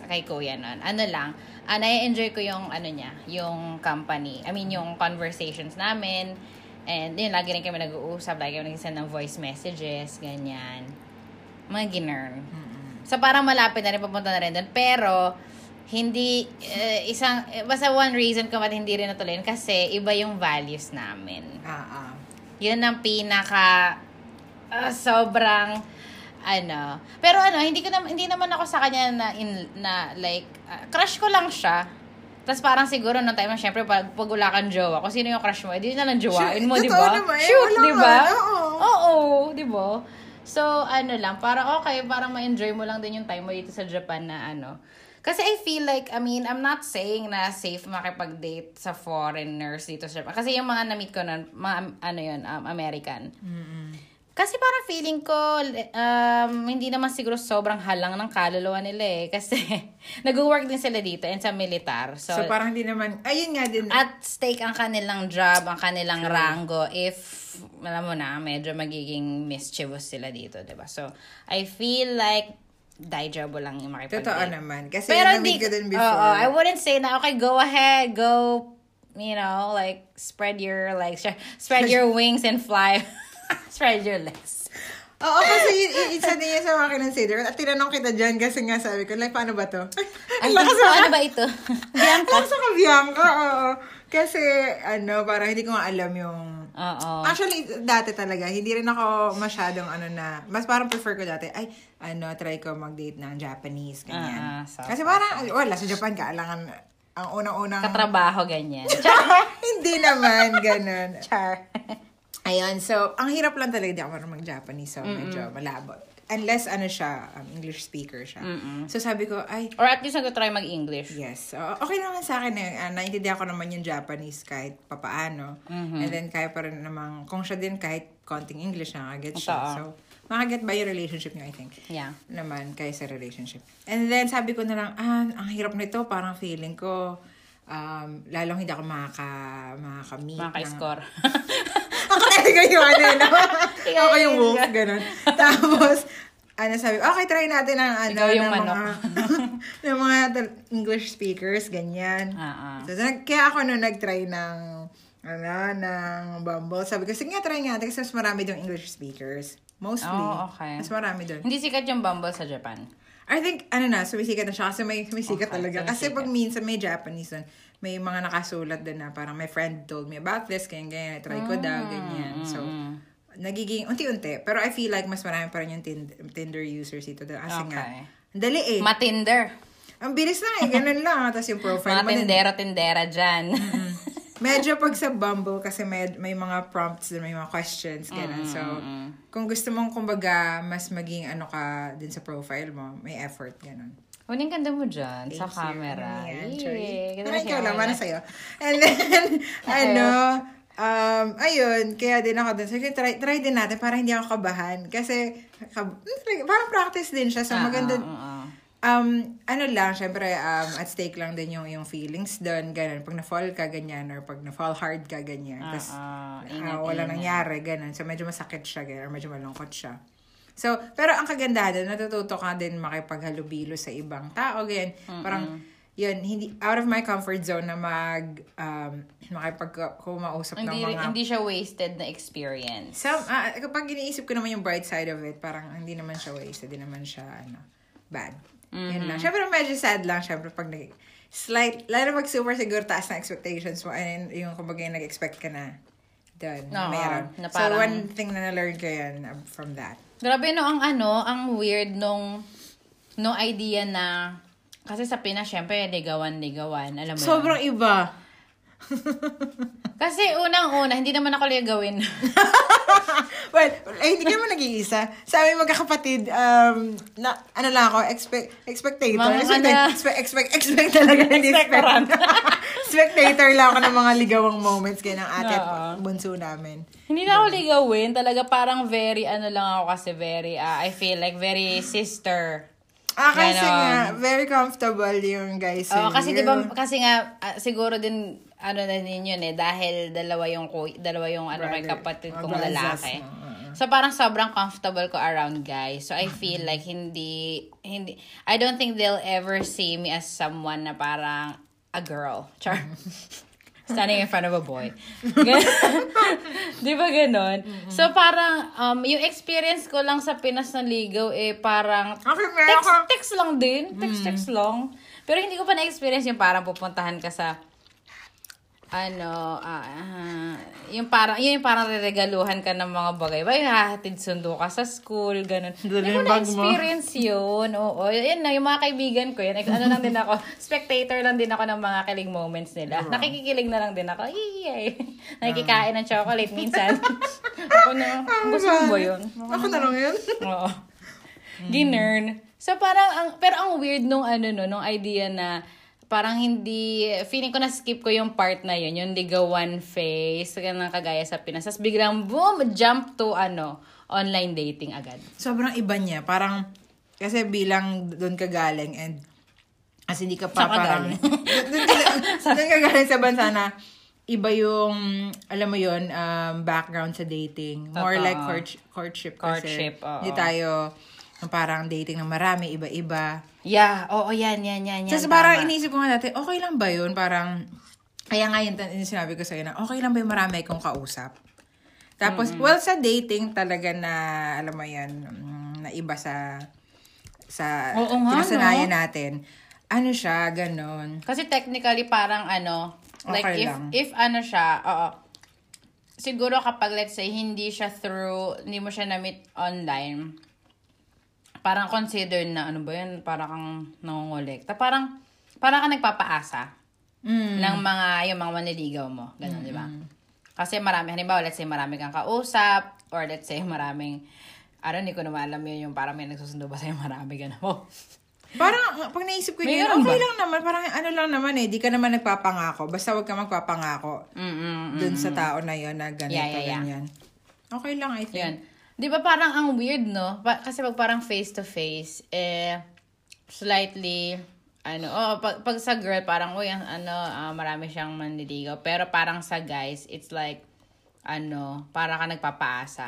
kay Kuya nun. Ano lang, uh, nai-enjoy ko yung ano niya, yung company. I mean, yung conversations namin. And yun, lagi rin kami nag-uusap, lagi kami nag-send ng voice messages, ganyan. Mga ginern. So, parang malapit na rin, papunta na rin doon. Pero, hindi, eh, isang, eh, basta one reason kung ba't hindi rin natuloy yun, kasi iba yung values namin. Ah, ah. Yun ang pinaka ah, sobrang ano. Pero ano, hindi ko naman hindi naman ako sa kanya na in na like ah, crush ko lang siya. Tapos parang siguro nung time na syempre pag, pag wala kang jowa, kung sino yung crush mo, edi yun na lang jowain mo, di ba? eh, Shoot, di ba? oo. Oo, di ba? So, ano lang, parang okay, parang ma-enjoy mo lang din yung time mo dito sa Japan na ano. Kasi I feel like, I mean, I'm not saying na safe makipag-date sa foreigners dito sa Japan. Kasi yung mga na-meet ko nun, mga, ano yun, um, American. Kasi parang feeling ko, um, hindi naman siguro sobrang halang ng kaluluwa nila eh. Kasi nag-work din sila dito and sa militar. So, So, parang hindi naman, ayun nga din. at stake ang kanilang job, ang kanilang rango if, alam mo na, medyo magiging mischievous sila dito, 'di ba So, I feel like, daijabo lang yung makipag Totoo naman. Kasi Pero hindi, ko din oo, before. I wouldn't say na, okay, go ahead, go, you know, like, spread your, like, spread your wings and fly. your legs. Oo, kasi y- y- isa din yan sa mga kinonsider. At tinanong kita dyan kasi nga sabi ko, like, paano ba to? Ay, Ang lakas so, ano ba ito? Bianca? Ang sa Bianca, oo. Kasi, ano, parang hindi ko nga alam yung... Oo. Actually, dati talaga, hindi rin ako masyadong ano na, mas parang prefer ko dati, ay, ano, try ko mag-date ng Japanese, ganyan. Ah, so- Kasi parang, wala, sa Japan, kailangan, ang unang-unang... Katrabaho, ganyan. hindi naman, ganun. Char. Ayun, so, ang hirap lang talaga, hindi ako marunong mag-Japanese, so medyo malabo. Unless, ano siya, um, English speaker siya. So, sabi ko, ay, Or at least nag-try mag-English. Yes. So, okay naman sa akin eh. Uh, naintindihan ko naman yung Japanese kahit papaano. And then, kaya pa rin naman, kung siya din kahit konting English, nakaget siya. Totoo. So, makaget ba yung relationship niyo, I think? Yeah. Naman, kaya sa relationship. And then, sabi ko na lang, ah, ang hirap nito, parang feeling ko, um, lalong hindi ako makaka, makaka-meet. Mga yung ano, no? Ikaw ako yung wolf, ganun. Tapos, ano sabi, ko, okay, try natin ang ano, Ikaw yung ng manok. mga, ng mga English speakers, ganyan. Ah. So, kaya ako nung nag-try ng, ano, ng Bumble, sabi ko, sige nga, try nga, kasi mas marami doon English speakers. Mostly. Oh, okay. Mas marami doon. Hindi sikat yung Bumble sa Japan. I think, ano na, sumisikat na siya kasi may, may sikat Okay, talaga. Kasi pag minsan may Japanese doon, may mga nakasulat doon na parang my friend told me about this, ganyan, ganyan, try ko daw, ganyan. So, nagiging unti-unti. Pero I feel like mas marami pa rin yung Tind- Tinder users dito. Kasi nga, Okay. ang dali eh. Matinder. ang bilis lang eh, ganun lang. Tapos yung profile Mga mo din. tindera-tindera dyan. Medyo pag sa Bumble kasi may, may mga prompts din, may mga questions, ganun. So, kung gusto mong kumbaga mas maging ano ka din sa profile mo, may effort, ganun. Huling ganda mo dyan sa you. camera. Ayan, Yay. sorry. Ganda ikaw lang, camera. para sa'yo. And then, ano, um, ayun, kaya din ako dun. So, try, try din natin para hindi ako kabahan. Kasi, kab- parang practice din siya. So, Ah, maganda, ah, ah, ah. um, ano lang, syempre, um, at stake lang din yung, yung feelings doon, ganun. Pag na-fall ka, ganyan, or pag na-fall hard ka, ganyan. Ah, Tapos, ah, ah, ingat, wala ingat. nangyari, ganun. So, medyo masakit siya, ganun, or medyo malungkot siya. So, pero ang kagandahan natututo ka din makipaghalubilo sa ibang tao, ganyan. Parang, yun, hindi, out of my comfort zone na mag, um, makipag, kumausap ng mga hindi siya wasted na experience. Some, ah, kapag iniisip ko naman yung bright side of it, parang hindi naman siya wasted, hindi naman siya, ano, bad. Yun lang. Siyempre, medyo sad lang, siyempre, pag nag, slight, lalo pag super siguro taas na expectations mo, and yung kumbaga yung nag-expect ka na, doon, Oo, meron. na so, parang- one thing na na-learn ko yan uh, from that. Grabe no, ang ano, ang weird nung, nung idea na, kasi sa Pinas, syempre, ligawan-ligawan. Alam mo yun? Sobrang iba. Kasi unang-una, hindi naman ako ligawin. well, ay, hindi ka naman nag-iisa. Sa aming magkakapatid, um, na, ano lang ako, expect, expectator. Mga expect, ano- expect, expect, expect talaga. hindi expect. Spectator lang ako ng mga ligawang moments kaya ng ate at bunso namin. hindi na ako ligawin. Talaga parang very, ano lang ako kasi very, ah, I feel like very sister. Ah, kasi Ganon. nga, very comfortable yung guys with kasi. 'di ba kasi nga ah, siguro din ano na din yun eh dahil dalawa yung dalawa yung ano kay Brother. kapatid Mga kong lalaki. oo. So parang sobrang comfortable ko around guys. So I feel like hindi hindi I don't think they'll ever see me as someone na parang a girl. Char. Standing in front of a boy. Di ba ganon? So parang um, yung experience ko lang sa Pinas na ligaw eh parang text, text lang din. Text, text lang. Pero hindi ko pa na-experience yung parang pupuntahan ka sa ano, ah, ah, yung parang, yun yung parang reregaluhan ka ng mga bagay. Ba, yung hahatid sundo ka sa school, ganun. Dali Hindi yung ko na-experience yun. Oo, yun na, yung mga kaibigan ko yun. Ano lang din ako, spectator lang din ako ng mga kilig moments nila. Nakikikilig na lang din ako. Yay! Nakikikain ng chocolate minsan. ako na, gusto mo ba yun? Ako na lang yun. Oo. Ginern. So parang ang pero ang weird nung ano no, nung idea na parang hindi feeling ko na skip ko yung part na yun, yung ligawan phase, ganun kagaya sa Pinas. Tapos biglang boom, jump to ano, online dating agad. Sobrang iba niya. Parang, kasi bilang doon ka galing and as hindi ka pa Saan parang... doon ka, doon ka galing sa bansa na iba yung, alam mo yun, um, background sa dating. More Totoo. like court, courtship kasi. Courtship, oo. Hindi tayo parang dating ng marami, iba-iba. Yeah, oo, yan, yan, yan, yan. Tapos parang tama. iniisip ko nga dati, okay lang ba yun? Parang, kaya nga yun, yung sinabi ko sa'yo na, okay lang ba yung marami kong kausap? Tapos, well, sa dating talaga na, alam mo yan, mm, na iba sa, sa Oo nga, kinasanayan natin. Ano siya, ganon. Kasi technically parang ano, Like, Okay if, lang. if ano siya, oo. Siguro kapag, let's say, hindi siya through, hindi mo siya na-meet online, parang consider na, ano ba yun, parang kang nangongolekta. Parang, parang ka nagpapaasa Mm. ng mga, yung mga manliligaw mo. Ganun, di ba? Kasi marami, halimbawa, let's say, marami kang kausap, or let's say, maraming, ano, hindi ko naman alam yun, yung parang may nagsusundo ba sa'yo marami, ganun. Oh. Parang, pag naisip ko yun, okay ba? lang naman. Parang ano lang naman eh. Di ka naman nagpapangako. Basta wag ka magpapangako Mm-mm. dun sa tao na yun na ganito, Yeah, yeah, yeah. ganyan. Okay lang, I think. Yun. Di ba parang ang weird, no? Pa- kasi pag parang face-to-face, eh, slightly, ano, oh, pag, pag sa girl, parang, uy, ano, ah, marami siyang manliligaw. Pero parang sa guys, it's like, ano, para ka nagpapaasa.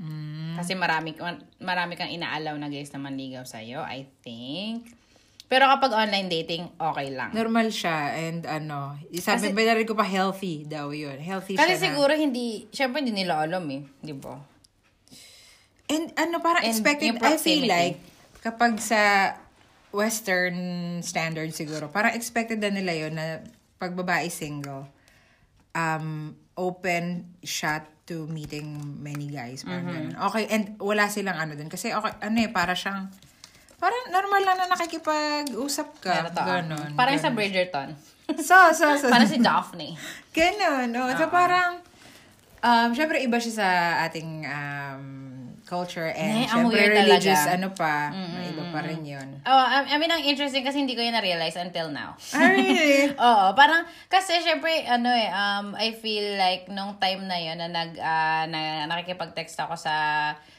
Mm. Kasi marami, marami kang inaalaw na guys na manligaw sa'yo, I think. Pero kapag online dating, okay lang. Normal siya and ano, sabi Kasi- ba rin ko pa healthy daw yun. Healthy Kasi siya na. siguro hindi, syempre hindi nila alam eh, di ba? And ano, parang And expected, I feel like, kapag sa Western standard siguro, parang expected na nila yun na pag babae single, um, open shot to meeting many guys. Parang Mm-hmm. ganun. Okay, and wala silang ano dun. Kasi okay, ano eh, para siyang, parang normal lang na nakikipag-usap ka. Pero to, Ganon. Parang sa ganon. Bridgerton. So, so, so. Parang si Daphne. Ganon, no? So, parang, um, syempre, iba siya sa ating um, culture and Eh, ang syempre, religious, talaga. ano pa, iba pa rin yun. Oh, I, I mean, ang interesting kasi hindi ko yun na-realize until now. Ah, really? Oo, parang, kasi syempre, ano eh, um, I feel like, nung time na yun, na, nag, ah, na nakikipag-text ako sa,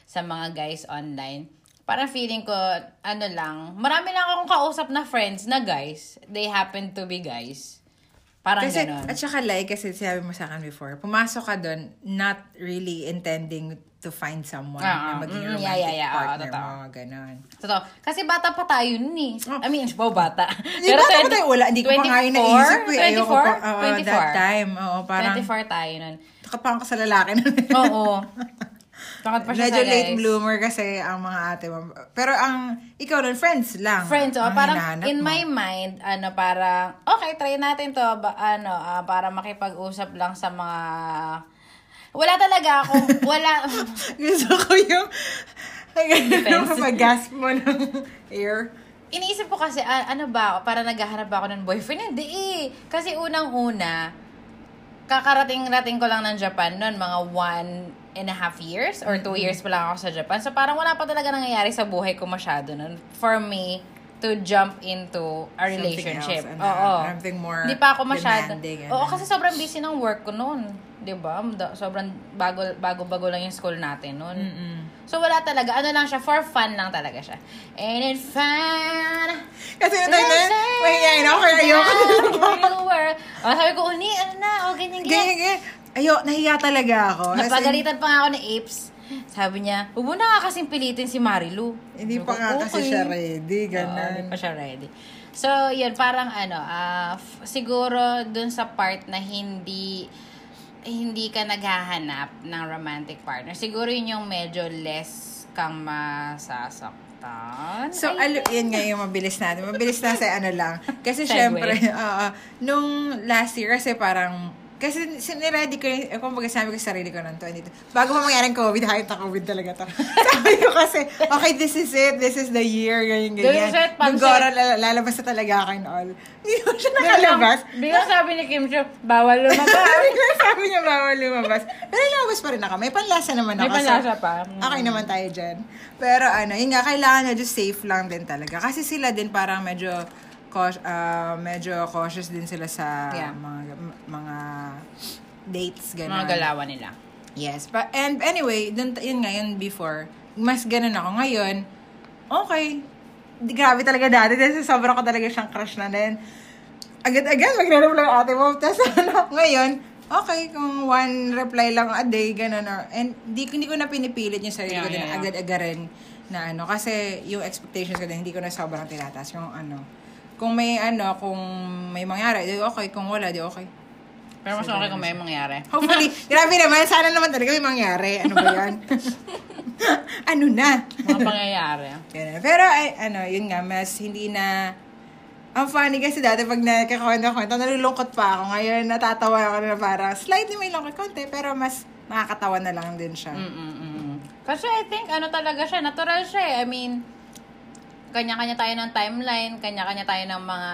sa mga guys online, parang feeling ko, ano lang, marami lang akong kausap na friends na guys. They happen to be guys. Parang Kasi, ganon. at saka like, kasi sabi mo sa akin before, pumasok ka doon, not really intending to find someone Ah, na maging mm, romantic yeah, yeah, yeah. Partner totoo. mo, ganon. Totoo. Kasi bata pa tayo nun eh. I mean, wow, bata. Hindi ba ako tayo? Wala, hindi ko pa nga yun naisip ko. eh. Ayoko pa, oo, 24? that time. Oo, parang, 24 tayo nun. takapang ka sa lalaki na. Oo. Takot pa siya Medyo sa late guys. bloomer kasi ang mga ate mo. Pero ang, ikaw nun, friends lang. Friends, oh, ang parang in mo. my mind, ano, parang, okay, try natin to, ba, ano, ah, para makipag-usap lang sa mga, wala talaga ako, wala, Gusto ko yung, pag-gasp mo ng air. iniisip ko kasi, ah, ano ba, para naghahanap ako ng boyfriend, hindi eh. Kasi unang-una, kakarating-rating ko lang ng Japan noon, mga one and a half years or two years pa lang ako sa Japan. So parang wala pa talaga nangyayari sa buhay ko masyado noon for me to jump into a Something relationship. else, ano, Oo. something more Hindi pa ako masyado. Oo, kasi sobrang busy ng work ko noon. 'Di ba? Sobrang bago bago-bago lang yung school natin noon. So wala talaga. Ano lang siya, for fun lang talaga siya. Ain't it fun? Kasi yung time na mahihayin ako, kaya ayoko. You were. Oh, sabi ko, uni, ano na, oh, ganyan, ganyan. Ganyan, ganyan. Ayo, nahiya talaga ako. As in, Napagalitan pa nga ako ni Apes. Sabi niya, huwag mo na nga kasing pilitin si Marilu. Hindi Sabi pa ko, nga kasi "Okay." siya ready, Oo, ganun. hindi pa siya ready. So, yun, parang ano, ah, f- siguro dun sa part na hindi hindi ka naghahanap ng romantic partner. Siguro yun yung medyo less kang masasaktan. So, Ay, yun nga yung mabilis natin. Mabilis na sa ano lang. Kasi Segue. syempre, oo, nung last year kasi parang, kasi siniredy ko yung, eh, kumbaga sabi ko sa sarili ko ng 22. Bago pa mangyari ang COVID, hype na COVID talaga to. sabi ko kasi, okay, this is it. This is the year. Ganyan, ganyan. This is it, Nung. Gora, lalabas na talaga ako and all. Hindi ko siya nakalabas. Biglang sabi ni Kim Chiu, bawal lumabas. Bigla sabi niya bawal lumabas. Pero lumabas pa rin ako. May panlasa naman May ako. so- panlasa pa. Mm. Okay naman tayo dyan. Pero ano, yun nga, kailangan medyo safe lang din talaga. Kasi sila din parang medyo cautious, medyo cautious din sila sa Yeah. mga mga dates, Mga gano'n. galawan nila. Yes. But, and anyway, dun, yun nga, yun before, mas ganun ako. Ngayon, okay. Di, grabe talaga dati. Dahil sa sobrang ko talaga siyang crush na din. Agad-agad, magre-reply ang ate mo. Tapos ano, ngayon, okay, kung one reply lang a day, ganun. Or, and di, hindi ko na pinipilit yung sarili Yeah, ko din yeah, yeah. agad-agarin na ano. Kasi yung expectations ko din, hindi ko na sobrang tinataas. Yung ano, kung may ano, kung may mangyari, di okay. Kung wala, di okay. Pero mas okay kung may mangyari. Hopefully, grabe naman, sana naman talaga may mangyari. Ano ba yan? ano na? Mga pangyayari. Pero, ay, ano, yun nga, mas hindi na, ang funny kasi dati pag nakakakwento-kwento, nalulungkot pa ako. Ngayon, natatawa ako na parang slightly may lungkot konti, pero mas nakakatawa na lang din siya. Mm-mm-mm. Kasi I think, ano talaga siya, natural siya eh. I mean, kanya-kanya tayo ng timeline, kanya-kanya tayo ng mga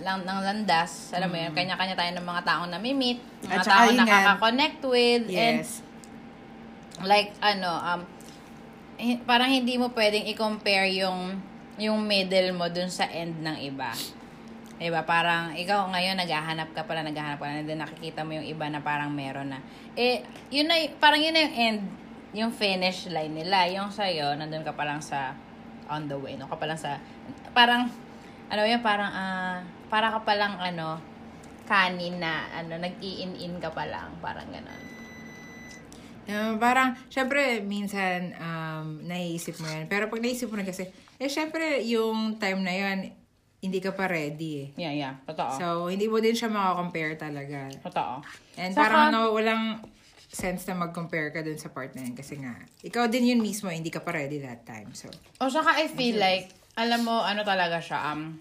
lang, ng landas, alam mo yun, kanya-kanya tayo ng mga taong nami-meet, mga Mm. At taong nakaka-connect with, and Yes. like ano um parang hindi mo pwedeng i-compare yung yung middle mo dun sa end ng iba. 'Di ba? Parang ikaw ngayon naghahanap ka pala, naghahanap ka na, and then nakikita mo yung iba na parang meron na. Eh, yun na, parang yun na yung end, yung finish line nila. Yung sa'yo, nandun ka pa lang sa on the way. No? Ka pa lang sa, parang, ano yun, parang, ah, para ka pa lang, ano, kanin na, ano, nag-i-in-in ka pa lang. Parang ganon. Uh, parang, syempre, minsan, um, naiisip mo yan. Pero pag naisip mo na kasi, eh, syempre, yung time na yan, hindi ka pa ready eh. Yeah, yeah. Totoo. So, hindi mo din siya makakompare talaga. Totoo. And Saka- parang no, walang sense na mag-compare ka dun sa part na yun. Kasi nga, ikaw din yun mismo, hindi ka pa ready that time. So, O saka I feel like, alam mo, ano talaga siya, um,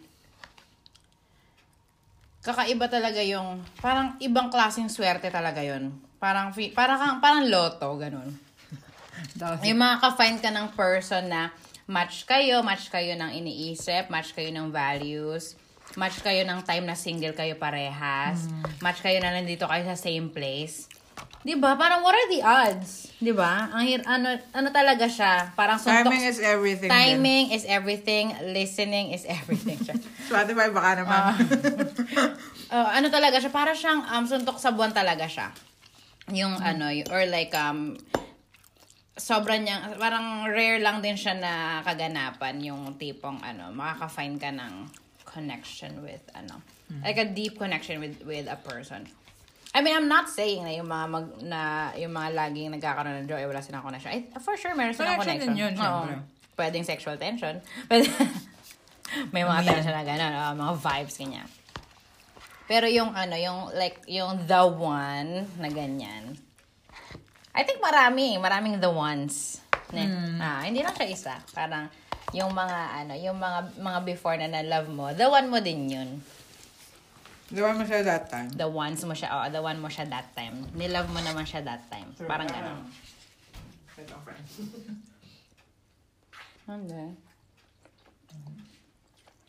kakaiba talaga yung, parang ibang klaseng swerte talaga yun. Parang, fi- parang, parang loto, ganun. Yung makaka-find ka ng person na match kayo, match kayo ng iniisip, match kayo ng values, match kayo ng time na single kayo parehas, match kayo na nandito kayo sa same place. 'Di ba? Parang what are the odds? 'Di ba? Ang hir- ano ano talaga siya? Parang suntok timing is everything. din. Timing is everything, listening is everything. Spotify, baka naman. Uh, ano talaga siya? Para siyang um, suntok sa buwan talaga siya. Yung ano, y- or like, um, sobrang niyang, parang rare lang din siya na kaganapan yung tipong, ano, makaka-find ka ng connection with, ano, like a deep connection with with a person. I mean, I'm not saying na yung mga mag, na yung mga laging nagkakaroon ng joy, wala silang connection. I, for sure, meron silang Connection connection. din yun, Oo. syempre. Pwedeng sexual tension. Pwede, may mga tension na gano'n, ah, mga vibes, ganyan. Pero yung ano, yung like, yung the one na ganyan. I think marami, maraming the ones. Ne? Ah, hindi lang siya isa. Parang yung mga ano, yung mga mga before na na-love mo, the one mo din yun. Di ba mo siya that time? The ones mo siya, oh, the one mo siya that time. Nilove mo naman siya that time. Parang gano'n. Hindi.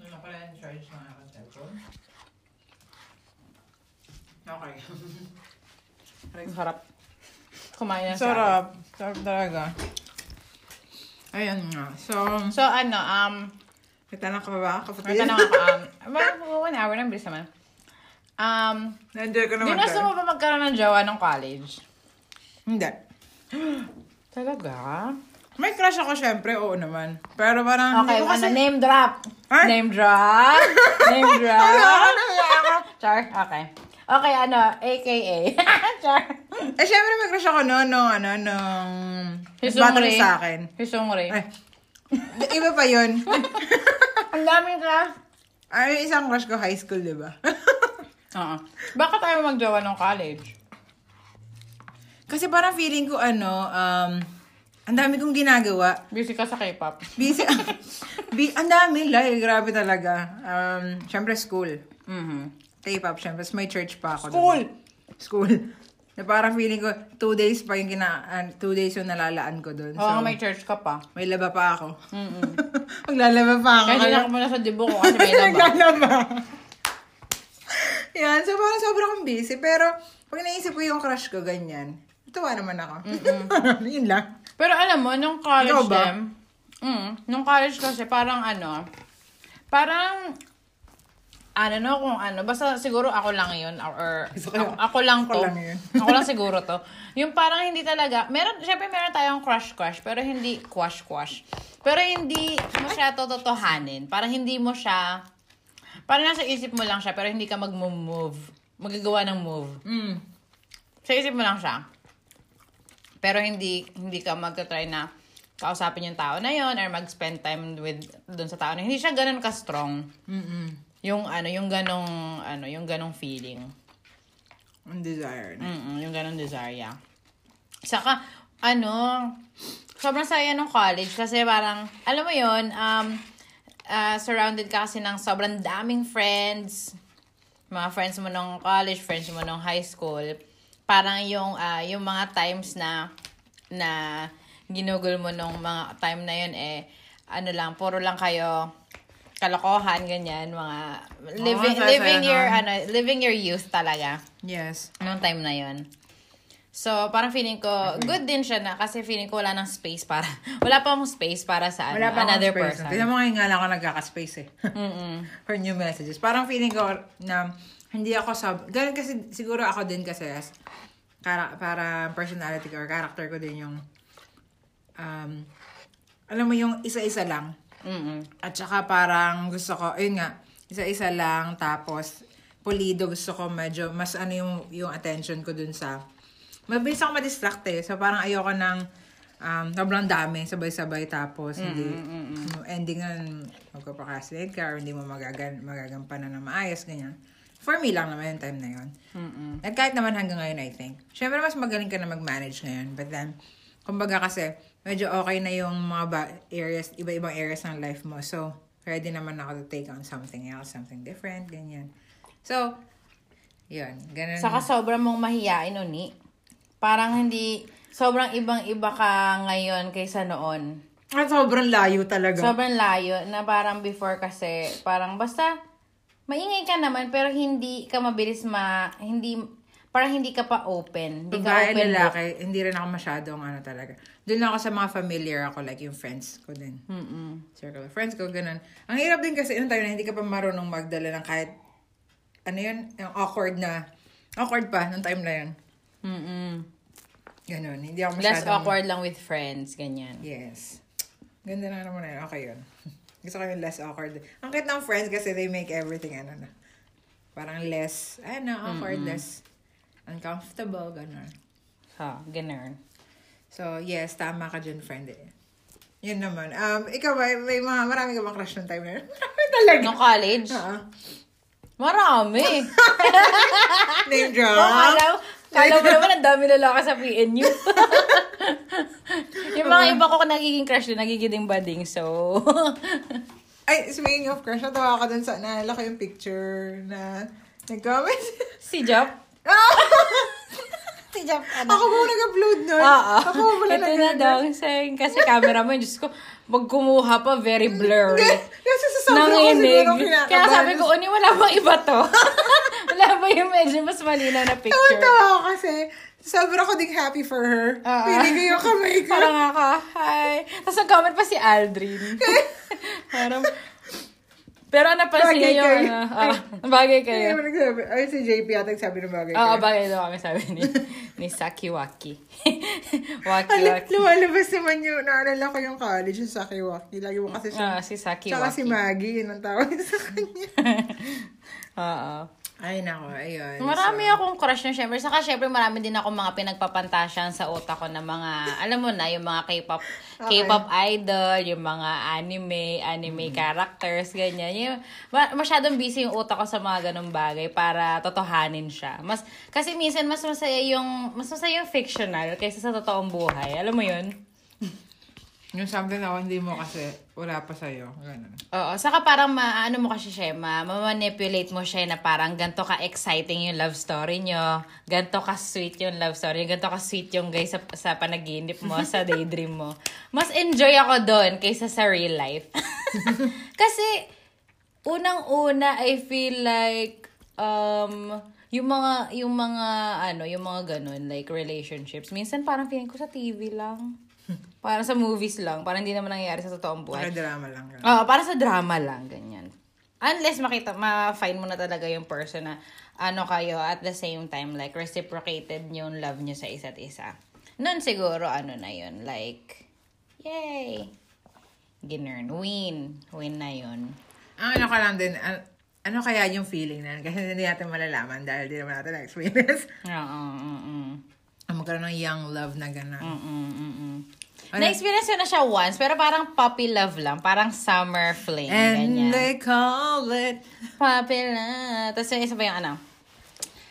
Ano pala yung charge ng aking cellphone? Okay. Ang sarap. Kumain ng Sarap. Sarap talaga. Ayun nga. So, So, ano, um, nagtanong ka ba ba? may Kapatid? tanong ako, um, well, one hour na, bilis naman. Um, Na-enjoy ko naman. Tayo. mo ba magkaroon ng jowa ng college? Hindi. Talaga? May crush ako syempre, oo naman. Pero parang, Okay, hindi ko ano, name drop. Ay! Name drop. name drop. Char, okay. Okay, ano, AKA. Char. eh, syempre may crush ako noon, nung, ano, nung, Ray. sa akin. Hisong Ray. Ay, iba pa yun. Ang daming ka. Ay, isang crush ko high school, di ba? Oo. Bakit tayo magjowa ng college? Kasi parang feeling ko, ano, um, ang dami kong ginagawa. Busy ka sa K-pop. Busy. Bi- ang dami, like, grabe talaga. Um, syempre, school. Mhm. Tape up, syempre. Tapos may church pa ako. School! diba? School. Na parang feeling ko, two days pa yung kina, ah, two days yung nalalaan ko doon. Oo, So, may church ka pa. may laba pa ako. Mm-mm. Maglalaba pa ako. Kaya mo na sa dibo ko kasi may laba. Naglalaba. Yan, so parang sobrang busy. Pero, pag naisip ko yung crush ko, ganyan. Tuwa naman ako. Yun lang. Pero alam mo, nung college Ikaw ba? din, mm, nung college kasi parang ano, parang, don't know kung ano, basta siguro ako lang yun, or, or Gusto ko ako, ako lang ako to. lang yun. ako lang siguro to. Yung parang hindi talaga, meron, syempre meron tayong crush-crush, pero hindi quash-quash. Pero hindi mo siya tototohanin. Parang hindi mo siya, parang nasa isip mo lang siya, pero hindi ka mag-move. Magagawa ng move. Mm. Sa isip mo lang siya. Pero hindi hindi ka magta-try na kausapin yung tao na yon or mag-spend time with doon sa tao na hindi siya ganun ka-strong. Mm-mm. Yung ano, yung ganong ano, yung ganong feeling. Ang desire na. Mm yung ganong desire. yeah. Saka ano, sobrang saya nung college kasi parang alam mo yon um ah, surrounded ka kasi ng sobrang daming friends, mga friends mo nung college, friends mo nung high school, parang yung ah, yung mga times na na ginugol mo nung mga time na yun eh ano lang puro lang kayo kalokohan ganyan mga living saya-saya living your ano living your youth talaga Yes. nung time na yun. So, parang feeling ko, good din siya na kasi feeling ko wala nang space para, wala pa mong space para sa ano, Wala pa another akong space. person. Tignan mo ngayon nga lang ako nagkaka-space eh. For new messages. Parang feeling ko na hindi ako sub... Ganun kasi, siguro ako din kasi as para, para personality ko or character ko din yung um, alam mo yung isa-isa lang. Mm-mm. At saka parang gusto ko, ayun nga, isa-isa lang, tapos pulido, gusto ko medyo, mas ano yung, yung attention ko dun sa, mabilis ako madistract eh. So parang ayoko ng, um, sobrang dami, sabay-sabay, tapos hindi, ending nga, magpaprocrastinate ka, or hindi mo magagan, magagampanan na maayos, ganyan. For me lang naman yung time na yun. Mm-mm. At kahit naman hanggang ngayon, I think. Siyempre, mas magaling ka na mag-manage ngayon. But then, kumbaga kasi, medyo okay na yung mga ba- areas, iba-ibang areas ng life mo. So, ready naman ako to take on something else, something different, ganyan. So, yun. Ganun. Saka sobrang mong mahiyain, Uni. Parang hindi, sobrang ibang-iba ka ngayon kaysa noon. At sobrang layo talaga. Sobrang layo na parang before kasi, parang basta, maingay ka naman pero hindi ka mabilis ma, hindi, parang hindi ka pa open. Hindi ka Babae, open book. lalaki, hindi rin ako masyadong ano talaga. Doon ako sa mga familiar ako, like yung friends ko din. Mm-mm. circle of friends ko, ganun. Ang hirap din kasi, yung time na hindi ka pa marunong magdala ng kahit, ano yun, yung awkward na, awkward pa, nung time na yun. Mm-mm. Ganun, hindi ako Less masyadong... awkward lang with friends, ganyan. Yes. Ganda na naman na yun. Okay yun. Gusto ko yung less awkward. Ang cute ng friends kasi they make everything, ano na, parang less, ano, awkward, less uncomfortable, ganun. Ha, ganun. So, yes, tama ka dyan, friend. Eh. Yun naman. Um, ikaw ba, may mga, marami ka bang crush nung time na yun? Marami talaga. No college? Oo. Marami. Name drop. Oh, kala, mo naman ang dami lalaki sa PNU. yung mga iba ko nagiging crush din, nagiging bading. So, Ay, speaking of crush, natawa ka dun sa, naalala ko yung picture na nag-comment. si Jop. Ah! Si Jop, ano? Ako mo nag-upload nun. Oo. Ako mo pala Ito na daw. Sayang, kasi camera mo, Diyos ko, pag kumuha pa, very blurry. Kasi sa sobrang ko siguro kinakabahan. Kaya sabi ko, Uni, wala bang iba to? wala ba yung medyo mas malinaw na picture? Tawa-tawa ako kasi sobrang ko ding happy for her. Oo. Pili ko yung kamay ko. Parang ka, hi. Tapos nag-comment pa si Aldrin. Parang, pero napansin Bagay niya yung, kayo. ano, ah, bagay Ay, kayo. ano nagsabi? Ay, si JP yata nagsabi ng bagay Oo, ko. bagay daw kami sabi ni, ni Sakiwaki. Waki Ala, Waki. lumalabas naman yung, naalala ko yung college, yung Sakiwaki. Lagi mo kasi Ah, siya. si Sakiwaki. Tsaka si Maggie, yun ang tawag sa kanya. Oo. Ay, nako, ayun. Marami So, akong crush na syempre. Saka syempre marami din ako mga pinagpapantasyan sa utak ko na mga, alam mo na, yung mga K-pop, Okay. K-pop idol, yung mga anime, anime characters, ganyan. Yung, ma- masyadong busy yung utak ko sa mga ganong bagay para totohanin siya. Mas, kasi minsan mas masaya yung, mas masaya yung fictional kaysa sa totoong buhay. Alam mo yun? Yung something na hindi mo kasi wala pa sa'yo. Ganun. Oo, saka parang maano mo kasi siya, ma manipulate mo siya na parang ganto ka exciting yung love story nyo, ganto ka sweet yung love story, ganto ka sweet yung guys sa, sa panaginip mo, sa daydream mo. Mas enjoy ako doon kaysa sa real life. kasi unang-una I feel like um yung mga yung mga ano, yung mga ganun like relationships. Minsan parang feeling ko sa TV lang. Parang sa movies lang, parang hindi naman nangyayari sa totoong buhay. Para drama lang. Oo, para sa drama lang, ganyan. Unless makita, ma-find mo na talaga yung person na ano kayo at the same time, like, reciprocated yung love nyo sa isa't isa. Noon siguro, ano na yun, like, yay! Ginern, win. Win na yun. Ang ano ka lang din, an- ano kaya yung feeling na? Kasi hindi natin malalaman dahil di naman natin na-experience. Oo, oo, oo. Ang magkaroon ng young love na gano'n. Mm, mm, mm. Ano? Na-experience ko na siya once, pero parang puppy love lang. Parang summer fling, And ganyan. they call it... Puppy love. Tapos yung isa pa yung ano,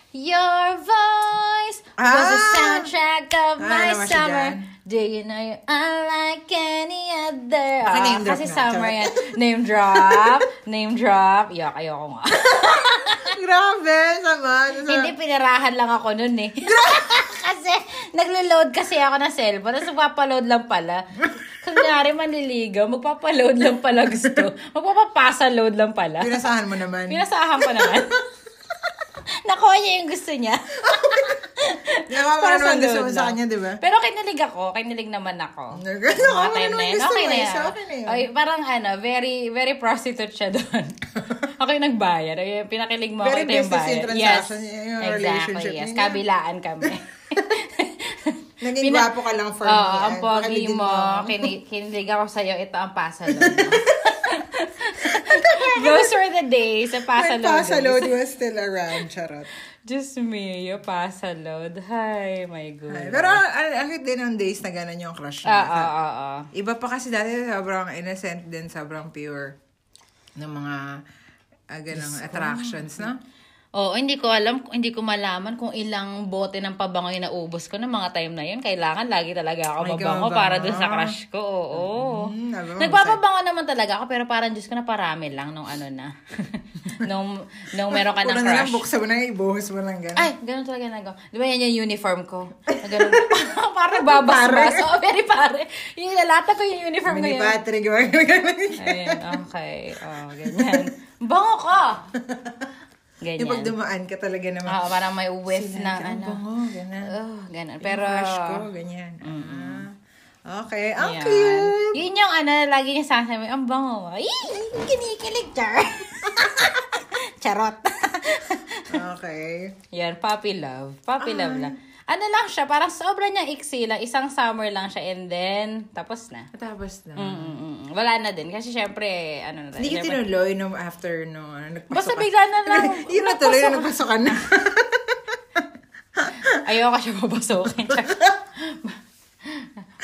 Your voice was the Ah! soundtrack of Ah, my siya summer. Do you know you're unlike any other? Paki-name drop Kasi na, summer yan. Name drop. name drop. Yak, ayoko nga. Grabe, sama. Hindi, pinirahan lang ako nun eh. kasi, naglo-load kasi ako ng cellphone, tapos magpapaload lang pala. Kunyari, manliligaw, magpapaload lang pala gusto. Magpapapasa load lang pala. Pinasahan mo naman. Pinasahan ko naman. Nakuha niya yung gusto niya. Nakuha mo naman gusto mo sa kanya, di ba? Pero kinilig ako. Kinilig naman ako. Nakuha mo naman yun. gusto Okay mo. na eh, so okay na yun. Ay, parang ano, very, very prostitute siya doon. ako yung nagbayad. Ay, pinakilig mo Very ako yung business yung transaction, yes. yung exactly, relationship yes. Kabilaan kami. Naging Pina- ka lang for Oo, me. ang Ay, pogi mo. Kini- kinilig ako sa'yo. Ito ang pasalo. Those were the days. Sa When pasalo. Pasalod was still around, charot. Ah, Just me, yung pasalo. Hi, my good. Ay, Pero ang ang- ang cute din ng days na gano'n yung crush Ah, niya. ah, ah, ah. Iba pa kasi dati sobrang innocent din, sobrang pure ng mga uh, ganang attractions, no? Oo, hindi ko alam, hindi ko malaman kung ilang bote ng pabango yung naubos ko ng mga time na yun. Kailangan lagi talaga ako May mabango para dun sa crush ko. Oo. Mm, Nagpapabango naman talaga ako, pero parang Diyos ko na parami lang nung ano na. nung, nung meron ka ng crush. buksan mo na, ibuhos mo lang gano'n. Ay, ganun talaga nagawa. Di ba yan yung uniform ko? Ganun. parang babasbas. Oo, very pare. Yung lalata ko yung uniform Mini ngayon. Patrick, gano'n. Ayun, okay. Oh, ganyan. Bango ka! Ganyan. Yung pag dumaan ka talaga naman. Oo, parang may whiff Sila, na ang ano. bango, ganun. Oh, ganun. Yung Pero, crush ko, ganyan. Ah. Okay, ang yan. cute. Yun yung ano, lagi niya sasabi, ang bango mo. Kinikilig, char. Charot. Okay. yan, puppy love. Puppy love Ah. lang. Ano lang siya, parang sobra niyang iksi lang. Isang summer lang siya and then, tapos na. Tapos na. Mm, mm, mm. Wala na din. Kasi syempre, ano na Hindi ko tinuloy no after no ano, nagpasok Basta bigla na lang. Yun na tuloy na nagpasok- ka na. Ayoko siya papasukin.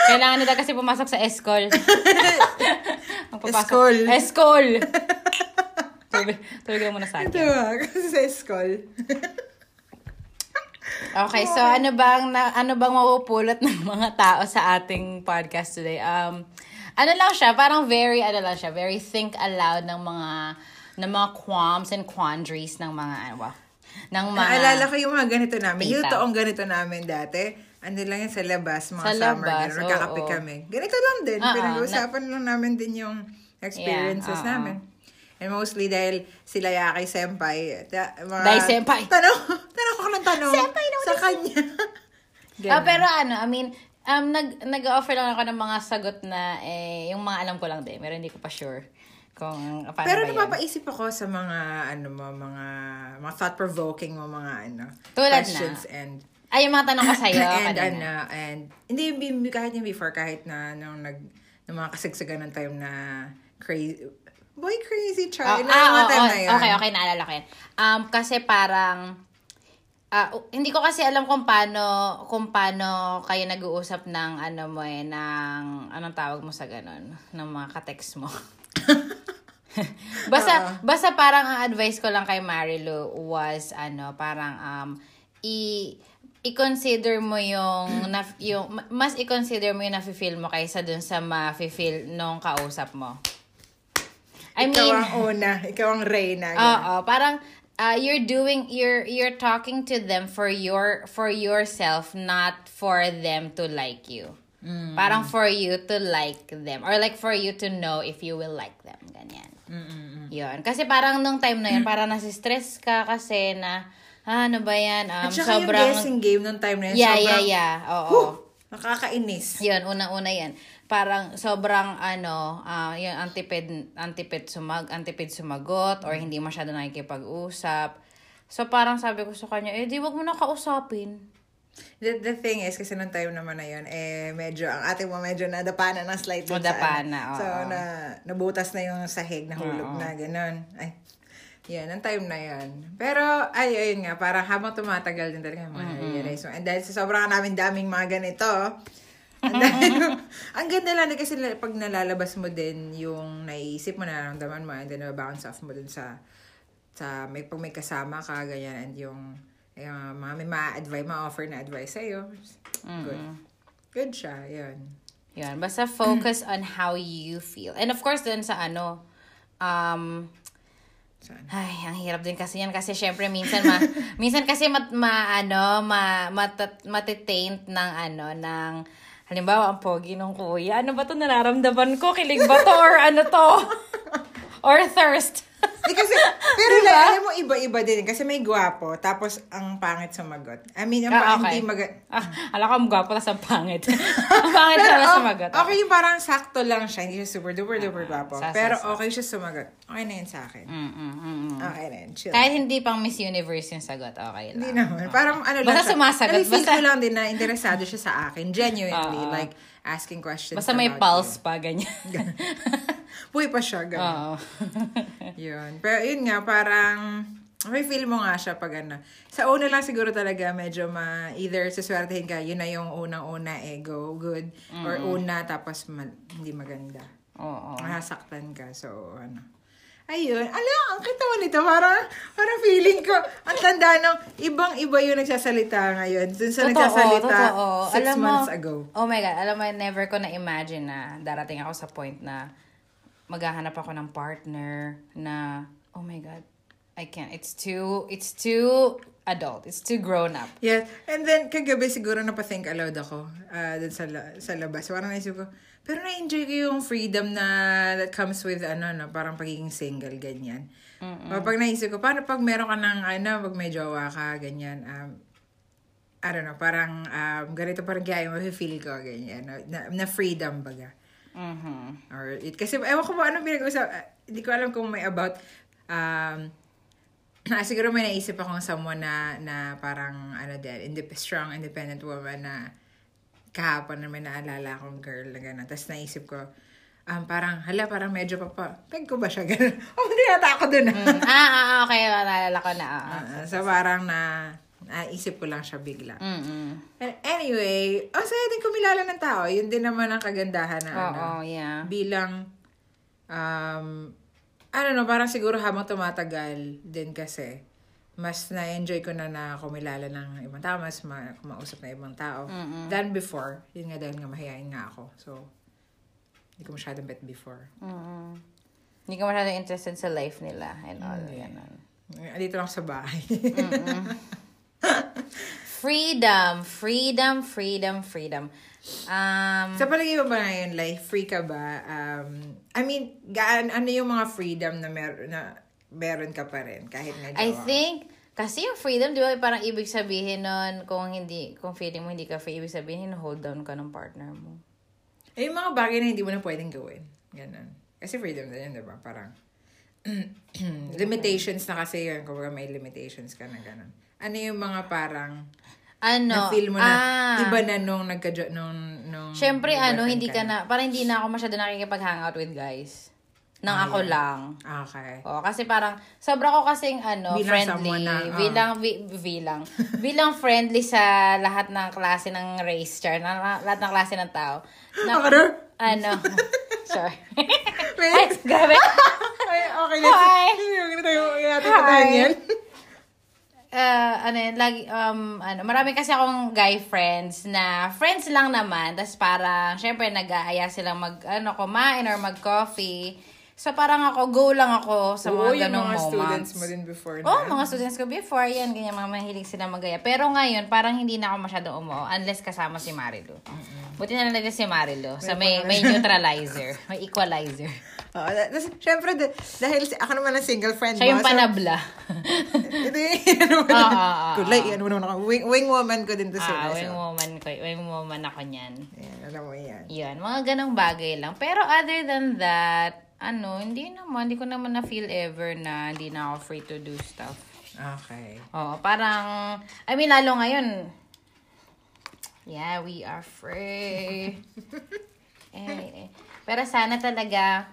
Kailangan nila kasi pumasok sa escol. Escol. Escol. Tulog, tulog lang muna sa Ito akin. ah, kasi sa school. Okay, so ano bang na, ano bang mapupulot ng mga tao sa ating podcast today? Um ano lang siya, parang very ano lang siya, very think aloud ng mga ng mga qualms and quandaries ng mga ano ba? Ng mga Naalala ko yung mga ganito namin. Yung Tita. toong ganito namin dati. Ano lang yan sa labas, mga Sa summer. labas, ganun, nagkakape oo. kami. Ganito lang din. Ah, Pinag-uusapan lang namin din yung experiences Yeah, ah, namin. And mostly dahil sila Yaki Senpai. Ta, mga, Dahil senpai. Tanong, tanong ako ng tanong. Senpai naman Sa kanya. Ah, pero ano, I mean, um, nag, nag-offer lang ako ng mga sagot na, eh, yung mga alam ko lang din. Pero hindi ko pa sure kung paano Pero ba napapaisip ako sa mga, ano mo, mga, mga thought-provoking mo, mga, ano, Tulad na. questions and, Ay, yung mga tanong ko sa'yo and, kanina. ano, and, hindi, kahit yung before, kahit na, nung nag, nung mga kasigsagan ng time na, crazy, boy, crazy, Oh, Charlie, ah, time oo. na yun. okay, okay, naalala ko yan. Um, kasi parang, uh, hindi ko kasi alam kung paano, kung paano kayo nag-uusap ng, ano mo eh, ng, anong tawag mo sa ganun, ng mga ka-text mo. basta, basta parang ang advice ko lang kay Marilu was, ano, parang, um, i, i-consider mo yung, na, yung, mas i-consider mo yung nafe-feel mo kaysa dun sa ma-feel nung kausap mo. I ikaw mean, ang una, ikaw ang reyna. Oo, parang uh, you're doing you're you're talking to them for your for yourself, not for them to like you. Mm. Parang for you to like them or like for you to know if you will like them, ganyan. Mm-mm. Yun. Kasi parang nung time na yun, parang nasi-stress ka kasi na, ah, ano ba yan? Um, At saka sobrang, yung guessing game nung time na yun, yeah, sobrang, yeah, yeah. Oo. Huh, nakakainis. Yun, una-una yan. Parang sobrang ano, ah yung antipid, antipid, sumag, antipid sumagot or hindi masyado nakikipag-usap. So parang sabi ko sa kanya, eh di wag mo na kausapin. The, the thing is, kasi nung time naman na yun, eh, medyo, ang ate mo medyo nadapa na ng slight. dun Nadapa sa, ano. na, oo. So, na, nabutas na yung sahig, nahulog Oo. na, ganun. Ay, yan, ang time na yun. Pero, ay, ayun nga, parang habang tumatagal din talaga, mga mm-hmm. And dahil sa sobrang namin daming mga ganito, ang, ganda lang din kasi pag nalalabas mo din yung naiisip mo, nararamdaman mo, and then bounce off mo dun sa, sa may, pag may kasama ka, ganyan, and yung, yung mga may ma-advise, ma-offer na advice sa'yo. Good. Good siya, yun. Yun. Basta focus on how you feel. And of course, dun sa ano, um, Saan? ay, ang hirap din kasi yan. Kasi syempre, minsan, ma, minsan kasi mat, ma, ano, ma, matat, matitaint ng, ano, ng, halimbawa, ang pogi ng kuya. Ano ba to nararamdaman ko? Kilig ba to? Or ano to? Or thirst? Di kasi, pero like, alam mo, iba-iba din. Kasi may gwapo, tapos ang pangit sumagot. I mean, ang Ah, okay. hindi maga... Ah, alam ko, ang gwapo tas ang pangit. ang pangit Pero, na oh, sumagot. okay, parang sakto lang siya. Hindi siya super duper duper gwapo. sa- sa- Pero sa- okay siya sumagot. Okay na yun sa akin. Mm, mm, mm, mm. Okay na yun. Chill. Kahit hindi pang Miss Universe yung sagot, okay lang. Hindi naman. Parang ano lang Basta siya. sumasagot, basta- ko lang din na interesado siya sa akin. Genuinely. Oo. like, asking questions Basta may pulse pa, ganyan. Puwi pa siya, ganun. Oo. Yun. Pero yun nga, parang, may feel mo nga siya pag ano. Sa una lang siguro talaga, medyo ma, either suswertehin ka, yun na yung unang-una, eh, go, good. Or una, tapos ma- hindi maganda. Oo. Masaktan ka. So, ano. Ayun. Ala, ang kitawa nito. Parang, parang feeling ko, ang tanda ng ibang-iba yung nagsasalita ngayon. Dun sa nagsasalita totoo. six Alam mo, months ago. Oh my God, alam mo, never ko na-imagine na darating ako sa point na maghahanap ako ng partner na, oh my God, I can't. It's too, it's too adult. It's too grown up. Yeah. And then, kagabi siguro napathink aloud ako uh, dun sa, la- sa labas. Parang naisip ko, pero na-enjoy ko yung freedom na that comes with, ano, no, parang pagiging single, ganyan. Pag naisip ko, paano pag meron ka ng, ano, pag may jowa ka, ganyan, um, I don't know, parang um, ganito parang kaya mo feel ko, ganyan, na, na, na freedom baga. Mhm. Or it, kasi ewan ko ba anong pinag-usap, ah, hindi ko alam kung may about, um, ah, siguro may naisip akong someone na, na parang, ano din, indep- strong, independent woman na kahapon na may naalala akong girl na gano'n. Tapos naisip ko, um, parang, hala, parang medyo pa pa, peg ko ba siya gano'n? oh, hindi ako dun. ah. Mm, ah, ah, okay. Naalala ko na. ah. Ah, so parang na, naisip ko lang siya bigla. Mm-mm. And anyway, oh, saya din kumilala ng tao. Yun din naman ang kagandahan na ano. Oo, yeah. bilang um I don't know, parang siguro habang tumatagal din kasi mas na-enjoy ko na na kumilala ng ibang tao, mas ma- kumausap na ibang tao than before. Yun nga dahil nga mahihain nga ako. So, hindi ko masyadong bet before. Mm-mm. Hindi ka masyadong interested sa life nila and all. Ganun. Dito lang sa bahay. Freedom, freedom, freedom, freedom. Um, sa palagay mo ba ngayon, like, free ka ba? Um, I mean, gaan, ano yung mga freedom na, mer- na meron ka pa rin kahit may I jowa? think, kasi yung freedom, di ba, parang ibig sabihin nun, kung hindi, kung feeling mo hindi ka free, ibig sabihin, hold down ka ng partner mo. Eh, yung mga bagay na hindi mo na pwedeng gawin. Ganun. Kasi freedom din yun, di ba? Parang, limitations na kasi yun. Kung may limitations ka na ganun. Ano yung mga parang, Ano? na-feel mo na, ah, iba na nung nagka nung, nung Siyempre, ano, hindi ka na, parang hindi na ako masyado nakikipag-hangout with guys. Nang Ah, ako lang. Okay. Oh, kasi parang sobra ko kasing ano, Bilang friendly, na, ah. bilang bi- bilang bilang friendly sa lahat ng klase ng race char, na, lahat ng klase ng tao. Na, ano? sorry. Ay, grabe. Ay, okay, let's, Hi. Ganito tayo, natin Hi. patayin yan. Uh, ano yun, lagi, um, ano, marami kasi akong guy friends na friends lang naman. Tapos parang, syempre, nag-aaya silang mag, ano, kumain or mag-coffee. So parang ako, go lang ako sa Oo, mga yung ganong mga moments. students mo din before na. Oh, mga students ko before, yan, ganyan, mga mahilig sila magaya. Pero ngayon, parang hindi na ako masyadong umuo unless kasama si Marilu. Buti na lang si Marilu. Sa may, may neutralizer, may equalizer. Oo, tapos, syempre, d- dahil si- ako naman ang single friend Siya mo, so- panabla. Ito yung, ano mo Ah, naman. ah, ah, Kulay, ano mo naman ako. Wing, wing woman ko din to ah, sila. wing so. woman ko. Wing woman ako niyan. Ayan, alam mo yan. Yan, mga ganong bagay lang. Pero other than that, ano, hindi naman, hindi ko naman na-feel ever na hindi na ako free to do stuff. Okay. Oo, parang, I mean, lalo ngayon, yeah, we are free. eh, pero sana talaga,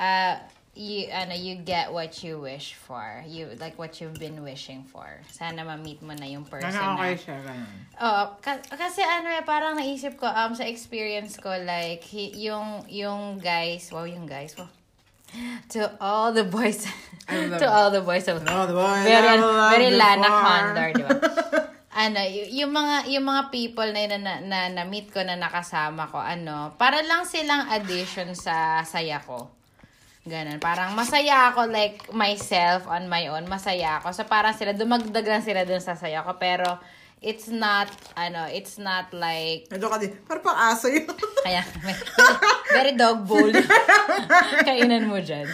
uh, you, ano, you get what you wish for. You, like what you've been wishing for. Sana ma-meet mo na yung person Ano okay na, siya, ganun. Oo, ka- kasi ano eh, parang naisip ko, um, sa experience ko, like, hi- yung, yung guys, wow, yung guys, wow. To all the boys, I love to all the boys of, all the boys very, I love very Lana. Condor, di ba? Ano, y- yung mga yung mga people na na, na, na meet ko na nakasama ko, ano, para lang silang addition sa saya ko. Ganun. Parang masaya ako like myself on my own. Masaya ako. So parang sila, dumagdag lang sila dun sa saya ko. Pero it's not, ano, it's not like, Ito ka din. Parang pang aso yun. kaya, very, very dog bowl. Kainan mo dyan.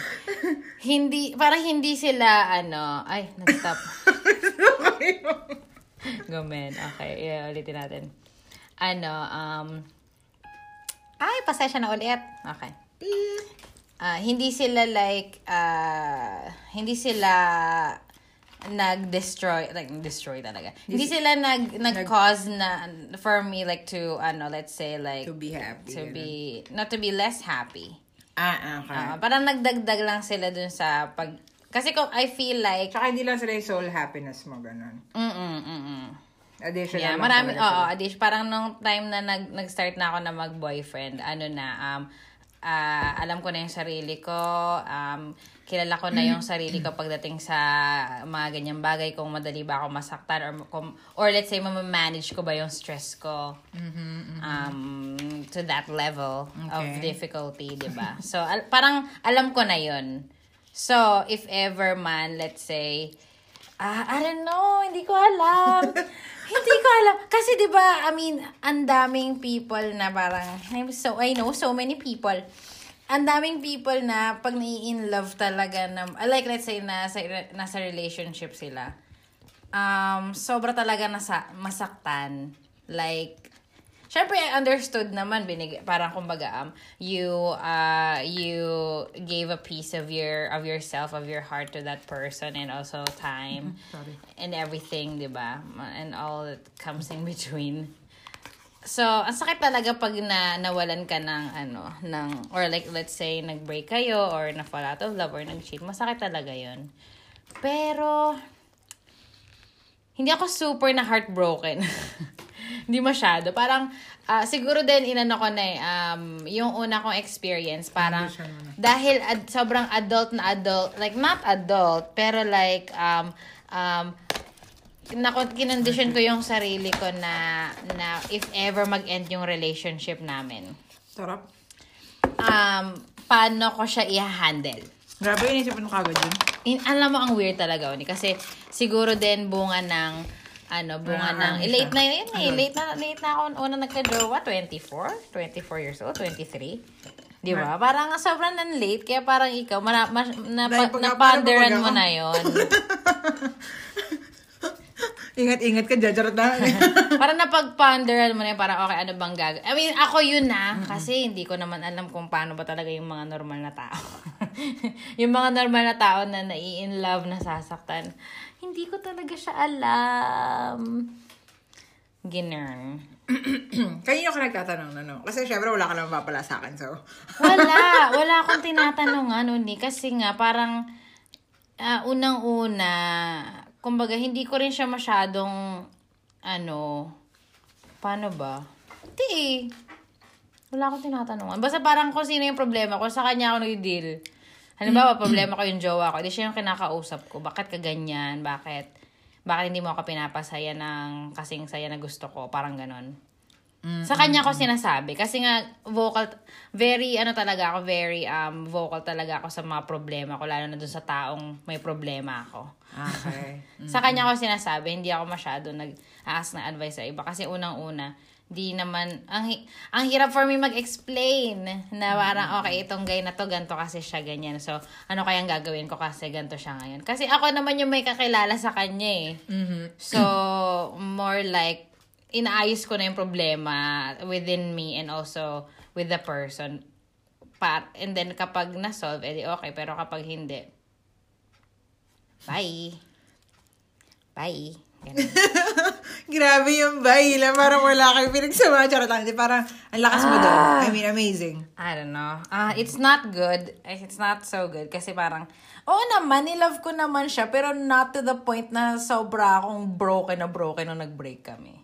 Hindi, parang hindi sila, ano, ay, nag-stop. Gomen. Okay, yeah, ulitin natin. Ano, um, ay, pasensya na ulit. Okay. Ah, hindi sila like, ah, hindi sila nag-destroy, like, destroy talaga. Hindi sila nag, nag-cause na, for me, like, to, ano, let's say, like, to be happy. to be, not to be less happy. Ah, okay. Ah, parang nagdagdag lang sila dun sa pag, kasi kung I feel like, Tsaka hindi lang sila yung soul happiness mo, ganun. mm-mm, mm-mm. Additional Yeah, marami, oo, sila. addition. Parang nung time na nag, nag-start na ako na mag-boyfriend, ano na, um, ah, alam ko na yung sarili ko, um, kilala ko na yung sarili ko pagdating sa mga ganyang bagay, kung madali ba ako masaktan, or, kung, or let's say, mamamanage ko ba yung stress ko um, to that level of Okay. difficulty, di ba? So, al- parang alam ko na yun. So, if ever man, let's say, ah, I don't know, hindi ko alam. hindi ko alam. Kasi 'di ba, I mean, ang daming people na parang I'm so I know so many people. Ang daming people na pag nai-in love talaga na like let's say nasa nasa relationship sila. Um sobra talaga nasa masaktan. Like Syempre, I understood naman, binig, parang kumbaga, um, you, uh, you gave a piece of your, of yourself, of your heart to that person, and also time, Sorry. and everything, di ba? And all that comes in between. So, ang sakit talaga pag na, nawalan ka ng, ano, ng, or like, let's say, nag-break kayo, or na-fall out of love, or nag-cheat, masakit talaga yon Pero, hindi ako super na heartbroken. hindi masyado. Parang, ah, siguro din, inano ko na eh, um, yung una kong experience, parang, dahil ad- sobrang adult na adult, like, not adult, pero like, um, um, nako kinondition ko yung sarili ko na, na if ever mag-end yung relationship namin, Sarap. um, paano ko siya i-handle? Grabe, inisipin mo kagad yun. In, alam mo, ang weird talaga, Oni. Kasi, siguro din bunga ng, ano, bunga Ah, ng, ano late na yun eh. Ano? Late na, late na ako, una nagka-jowa, 24? 24 years old, 23? Di ba? Parang sobrang nan late, kaya parang ikaw, mara, mas, na, Dahil naponderan mo na yon Ingat-ingat ka, jajarot na. parang napag-ponderan mo na yun, parang okay, ano bang gagawin? I mean, ako yun na, kasi hindi ko naman alam kung paano ba talaga yung mga normal na tao. yung mga normal na tao na nai-in love, nasasaktan. Hindi ko talaga siya alam. Ginern. Kanino ka nagtatanong, ano? Kasi syempre wala ka naman papala sa akin, so. Wala. Wala akong tinatanungan, Uni. Kasi nga, parang, ah, unang-una, kumbaga, hindi ko rin siya masyadong, ano, paano ba? Hindi eh. Wala akong tinatanungan. Basta parang kung sino yung problema ko, sa kanya ako nag-deal. Halimbawa, problema ko yung jowa ko, di siya yung kinakausap ko. Bakit ka ganyan? Bakit? Bakit hindi mo ako pinapasaya ng kasing saya na gusto ko? Parang ganon. Sa kanya ko sinasabi. Kasi nga, vocal, very, ano talaga ako, very um, vocal talaga ako sa mga problema ko, lalo na dun sa taong may problema ako. Okay. Sa kanya ko sinasabi, hindi ako masyado nag-ask na advice sa iba. Kasi unang-una, di naman, ang, ang hirap for me mag-explain na parang, okay, itong guy na to, ganto kasi siya, ganyan. So, ano kayang gagawin ko kasi ganto siya ngayon? Kasi ako naman yung may kakilala sa kanya eh. Mhm. So, more like, inaayos ko na yung problema within me and also with the person. Pa and then, kapag na-solve, edi okay. Pero kapag hindi, bye. Bye. Grabe yung bahila. Parang wala kayo pinagsama. Charot lang. Di Parang ang lakas mo doon. I mean, amazing. I don't know. Ah, it's not good. It's not so good. Kasi parang, oo naman, nilove ko naman siya. Pero not to the point na sobra akong broken na broken nung nag-break kami.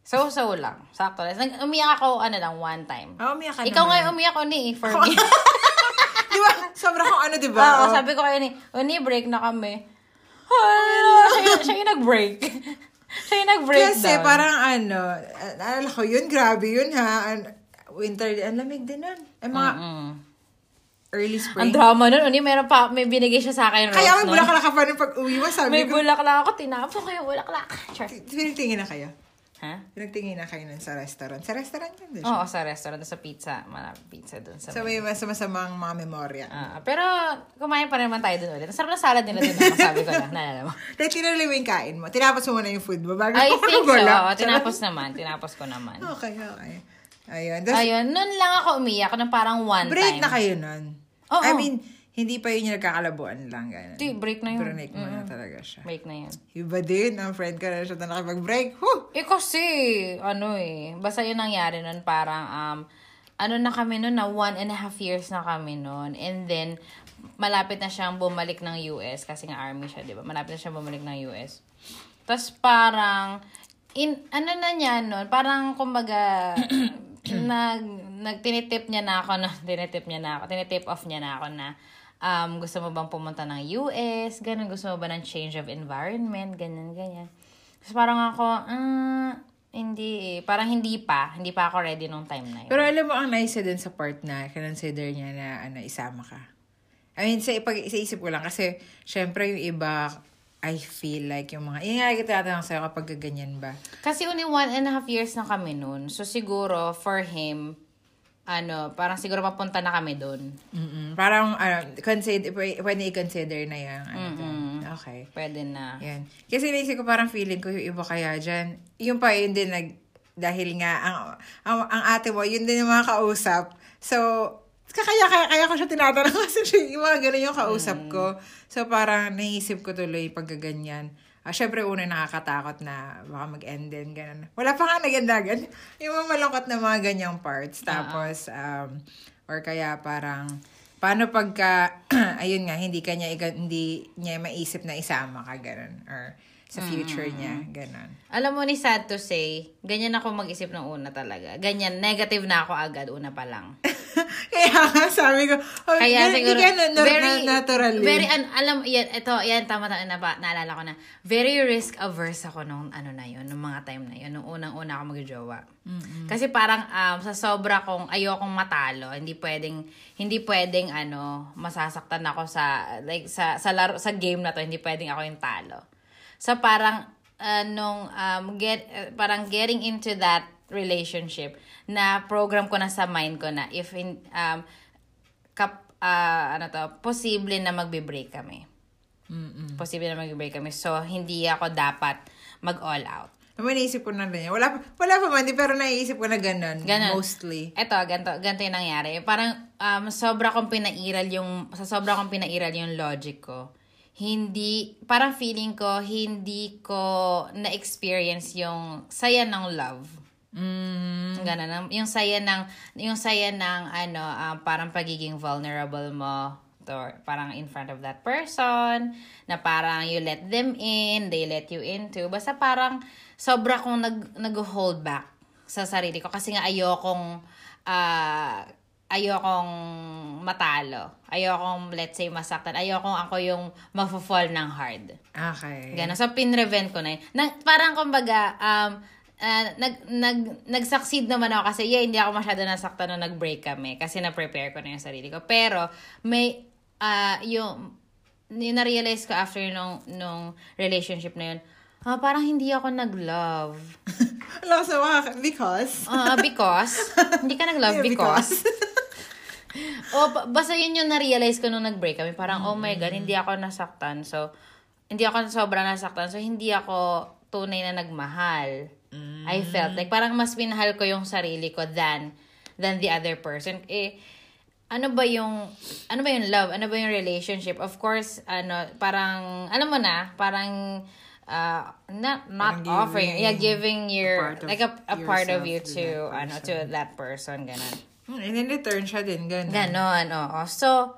So-so lang. Sakto lang. Nag- Umiyak ako, ano lang, one time. Oh, umiyak ka Ikaw naman. nga umiyak, Uni, for me. Di ba? Sobrang kung ano, di ba? Oo, Oh. sabi ko kay Uni, Uni, break na kami. Hala, siya, siya yung nag-break. Siya yung nag-breakdown. Kasi parang ano, naalala ko yun, grabe yun ha. Winter, ang lamig din nun. Eh, mga Mm. early Ang spring. drama nun. Uni, meron pa, may binigay siya sa akin, Kaya may bulaklak ka pa nung pag-uwi mo, sabi May ko, bulaklak ako. Tinapon ko yung bulaklak. Sure. pinagtingin na kayo. Ha? Pinagtingin na kayo nun sa restaurant. Sa restaurant yun din siya. Oo, sa restaurant. Sa pizza. Malapit pizza dun. Sa So may mas masamang mga memorya. Ah, pero kumain pa rin naman tayo dun ulit. Ang sarap na salad nila dun. Ako sabi ko na. Naalala mo. Dahil tinuloy mo yung kain mo. Tinapos mo muna yung food mo bago I think so. gumala. Oo, tinapos naman. Tinapos ko naman. Okay, okay. Ayun. Tapos, Ayun, nun lang ako umiyak ng parang one break time. na kayo nun. Oo. I mean, hindi pa yun yung nagkakalabuan lang. Ganun. Di, break na yun. Break mo na talaga siya. Break na yun. Iba din, ang friend ko na siya na nakipag-break. Whew! Eh kasi, ano eh, basta yun nangyari nun, parang, um, ano na kami nun, na one and a half years na kami nun. And then, malapit na siyang bumalik ng US, kasi nga army siya, di ba? Malapit na siyang bumalik ng US. Tapos parang, in, ano na niya nun, parang, kumbaga, nag, nag, tinitip niya na ako, na, tinitip niya na ako, tinitip off niya na ako na, um, gusto mo bang pumunta ng US, ganun, gusto mo ba ng change of environment, ganyan, ganyan. Tapos parang ako, ah, hindi eh. Parang hindi pa. Hindi pa ako ready nung time na yun. Pero alam mo, ang nice din sa part na consider niya na ano, isama ka. I mean, sa, pag, sa isip ko lang, kasi syempre yung iba, I feel like yung mga, yun nga kita tatanong sa'yo kapag ganyan ba. Kasi only one and a half years na kami nun. So siguro, for him, ano, parang siguro papunta na kami dun. mm Parang, ano, consider, pwede i-consider na yung, ano. Okay. Pwede na. Yan. Kasi naisip ko parang feeling ko yung iba kaya dyan. Yung pa yun din nag, dahil nga, ang, ang, ang ate mo, yun din yung mga kausap. So, kaya, kaya, kaya ko siya tinatanong kasi yung mga ganun yung kausap ko. So, parang naisip ko tuloy pagkaganyan. Ah, syempre, una nakakatakot na baka mag-end din, ganun. Wala pa nga nagandagan. Yung mga malungkot na mga ganyang parts. Tapos, um, or kaya parang, paano pagka, ayun nga, hindi kanya, hindi niya maisip na isama ka, ganun. Or sa future niya, ganun. Alam mo ni sad to say, ganyan ako mag-isip ng una talaga. Ganyan, negative na ako agad, una pa lang. Kaya nga, sabi ko, oh, Kaya hindi siguro, ka na, very, na, naturally. very, an, alam, yan, ito, yan, tama, tama, na, naalala ko na, very risk averse ako nung, ano na yun, nung mga time na yun, nung unang-una ako magjowa. Kasi parang, um, sa sobra kong, ayokong matalo, hindi pwedeng, hindi pwedeng, ano, masasaktan ako sa, like, sa, sa laro, sa game na to, hindi pwedeng ako yung talo. So, parang, uh, nung, um, get, uh, parang getting into that relationship, na program ko na sa mind ko na, if, in, um, kap, ah, ano to, posible na magbe-break kami. Mm-mm. Posible na magbe-break kami. So, hindi ako dapat mag-all out. Naman naisip ko na rin. Wala, wala pa man, pero naiisip ko na ganun. Ganun. Mostly. Eto, ganito, ganito yung nangyari. Parang, um, sobra kong pinairal yung, sa sobra kong pinairal yung logic ko. Hindi, parang feeling ko, hindi ko na-experience yung saya ng love. Mm. Ganun, yung saya ng, yung saya ng, ano, ah, parang pagiging vulnerable mo to, parang in front of that person, na parang you let them in, they let you into. Basta parang sobra kong nag, nag-hold back sa sarili ko kasi nga ayokong, ah, ayokong matalo. Ayokong, let's say, masaktan. Ayokong ako yung mafo-fall ng hard. Okay. Gano'n. So, pinrevent ko na yun. Na, parang, kumbaga, um, ah, nag, nag, nag-succeed naman ako kasi, yeah, hindi ako masyado nasaktan nung nag-break kami kasi na-prepare ko na yung sarili ko. Pero, may, ah, yung, yung na-realize ko after nung, nung relationship na yun, ah, parang hindi ako nag-love. Alam mga, because. Ah, because, hindi ka nag-love Yeah, because. o, ba- basta yun yung na-realize ko nung nag-break kami. Parang, oh my God, hindi ako nasaktan. So, hindi ako sobrang nasaktan. So, hindi ako tunay na nagmahal. I felt like, parang mas minahal ko yung sarili ko than, than the other person. Eh, ano ba yung, ano ba yung love? Ano ba yung relationship? Of course, ano, parang, alam mo na, parang, uh, not, not Parang offering, giving yeah, giving your, like a, a part of you to to, ano, to that person, ganun. Hmm, And in return siya din, ganun. Ganon, oo. So,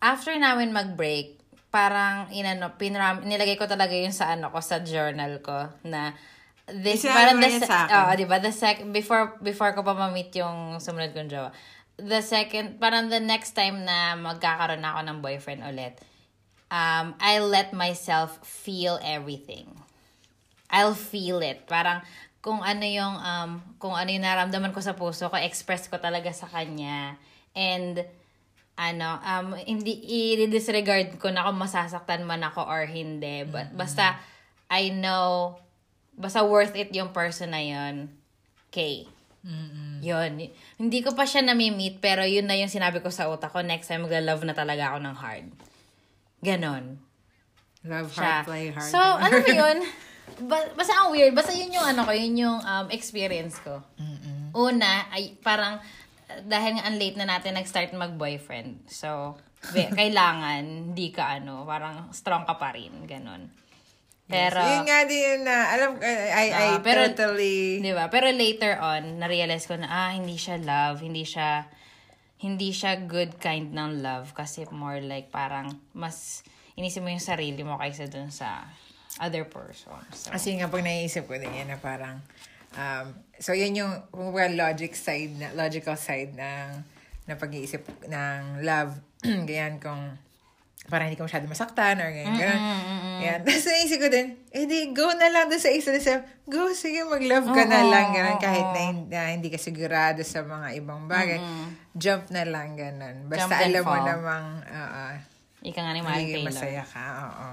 after namin mag-break, parang inano, pinram, nilagay ko talaga yun sa ano ko, sa journal ko, na this, Isinabi parang the, sa akin. oo, di ba, the sec, before, before ko pa ma-meet yung sumunod kong jowa, the second, parang the next time na magkakaroon ako ng boyfriend ulit, um, I let myself feel everything. I'll feel it. Parang kung ano yung um kung ano yung naramdaman ko sa puso ko, express ko talaga sa kanya. And ano, um, hindi i-disregard ko na kung masasaktan man ako or hindi. But basta, I know, basta worth it yung person na yun. Okay. Yun. Hindi ko pa siya nami-meet, pero yun na yung sinabi ko sa utak ko. Next time, magla-love na talaga ako ng hard. Ganon. Love Siya. hard, play hard. So, ano mo yun? Ba- basta ang weird. Basta yun yung ano ko, yun yung um, experience ko. Una, ay parang uh, dahil nga ang late na natin nag-start mag-boyfriend. So, kailangan, hindi ka ano, parang strong ka pa rin. Ganon. Pero, Yun nga din yun na, alam, I, I, I Ah, pero- totally, Di ba? Pero later on, na-realize ko na, ah, hindi siya love, hindi siya, hindi siya good kind ng love kasi more like parang mas inisip mo yung sarili mo kaysa dun sa other person. So, kasi nga pag naisip ko din yan na parang, um, so yun yung, kumbaga, logic side, na, logical side ng, na pag-iisip ng love. Ganyan kung, parang hindi ko masyado masaktan or ganyan, ganyan. Yan. Tapos naisip ko din, eh di, go na lang dun sa isa na sa, go, sige, mag-love ka na Oo, lang, ganun, kahit na, na hindi ka sigurado sa mga ibang bagay. Jump na lang, ganun. Basta Jump alam mo namang, oo, ika nga ni magiging Taylor. masaya ka, oo.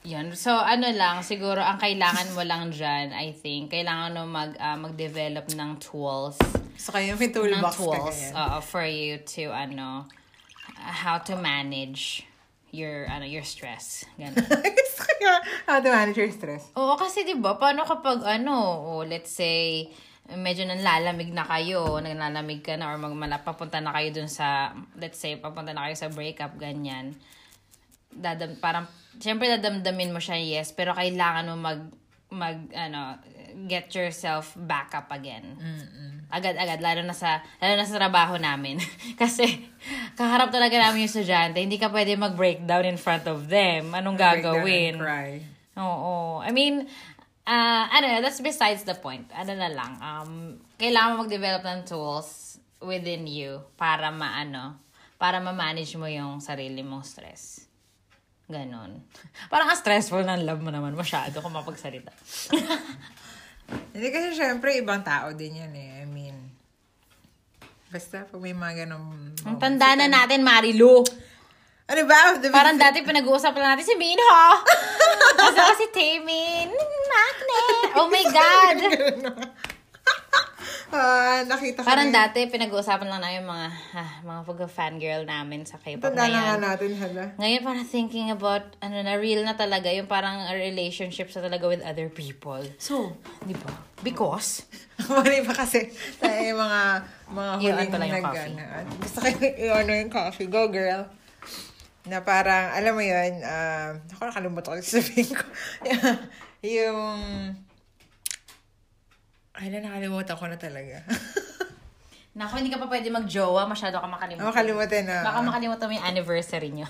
Yun. So, ano lang, siguro, ang kailangan mo lang dyan, I think, kailangan mo mag, ah, mag-develop ng tools. So, kayo may ng toolbox ka tools ganyan. oo, for you to, ano, how to manage your, ano, your stress. Ganun. Yung how to manage your stress. Oo, kasi 'di ba, paano kapag ano, oh, let's say medyo nanlalamig na kayo, naglalamig ka na or magmala papunta na kayo dun sa let's say papunta na kayo sa breakup ganyan. Dadam parang syempre dadamdamin mo siya yes, pero kailangan mo mag mag ano get yourself back up again. Agad-agad lalo na sa lalo na sa trabaho namin. Kasi kaharap talaga namin yung estudyante, hindi ka pwede mag-breakdown in front of them. Anong gagawin? cry. Oo. I mean, uh, ano, that's besides the point. Ano na lang, um, kailangan mo mag-develop ng tools within you para maano, para ma-manage mo yung sarili mong stress. Ganon. Parang ang stressful ng love mo naman masyado kung mapagsalita. Hindi kasi syempre, ibang tao din yan eh. I mean, basta pag may mga ganong... Ang tanda na natin, Marilu. Ano ba? The Parang dati pinag-uusapan natin si Minho. Kasi si Taemin. Magnet. Oh my God. Ah, nakita ko Parang na- dati pinag-uusapan lang namin yung mga ah, mga pag-fangirl namin sa K-pop Tanda na nga natin, hala. Ngayon parang thinking about ano na real na talaga yung parang relationships na talaga with other people. So, Di ba? Because mali pa kasi tayo yung mga mga huling lang yung nag coffee. at gusto ko yung ano yung coffee. Go, girl. Na parang, alam mo yun, um, ako nakalimutan ko sabihin ko. yung, ay na, nakalimutan ko na talaga. Naku, hindi ka pa pwede mag-jowa, masyado ka makalimutan. Makalimutan na. Baka makalimutan mo yung anniversary nyo.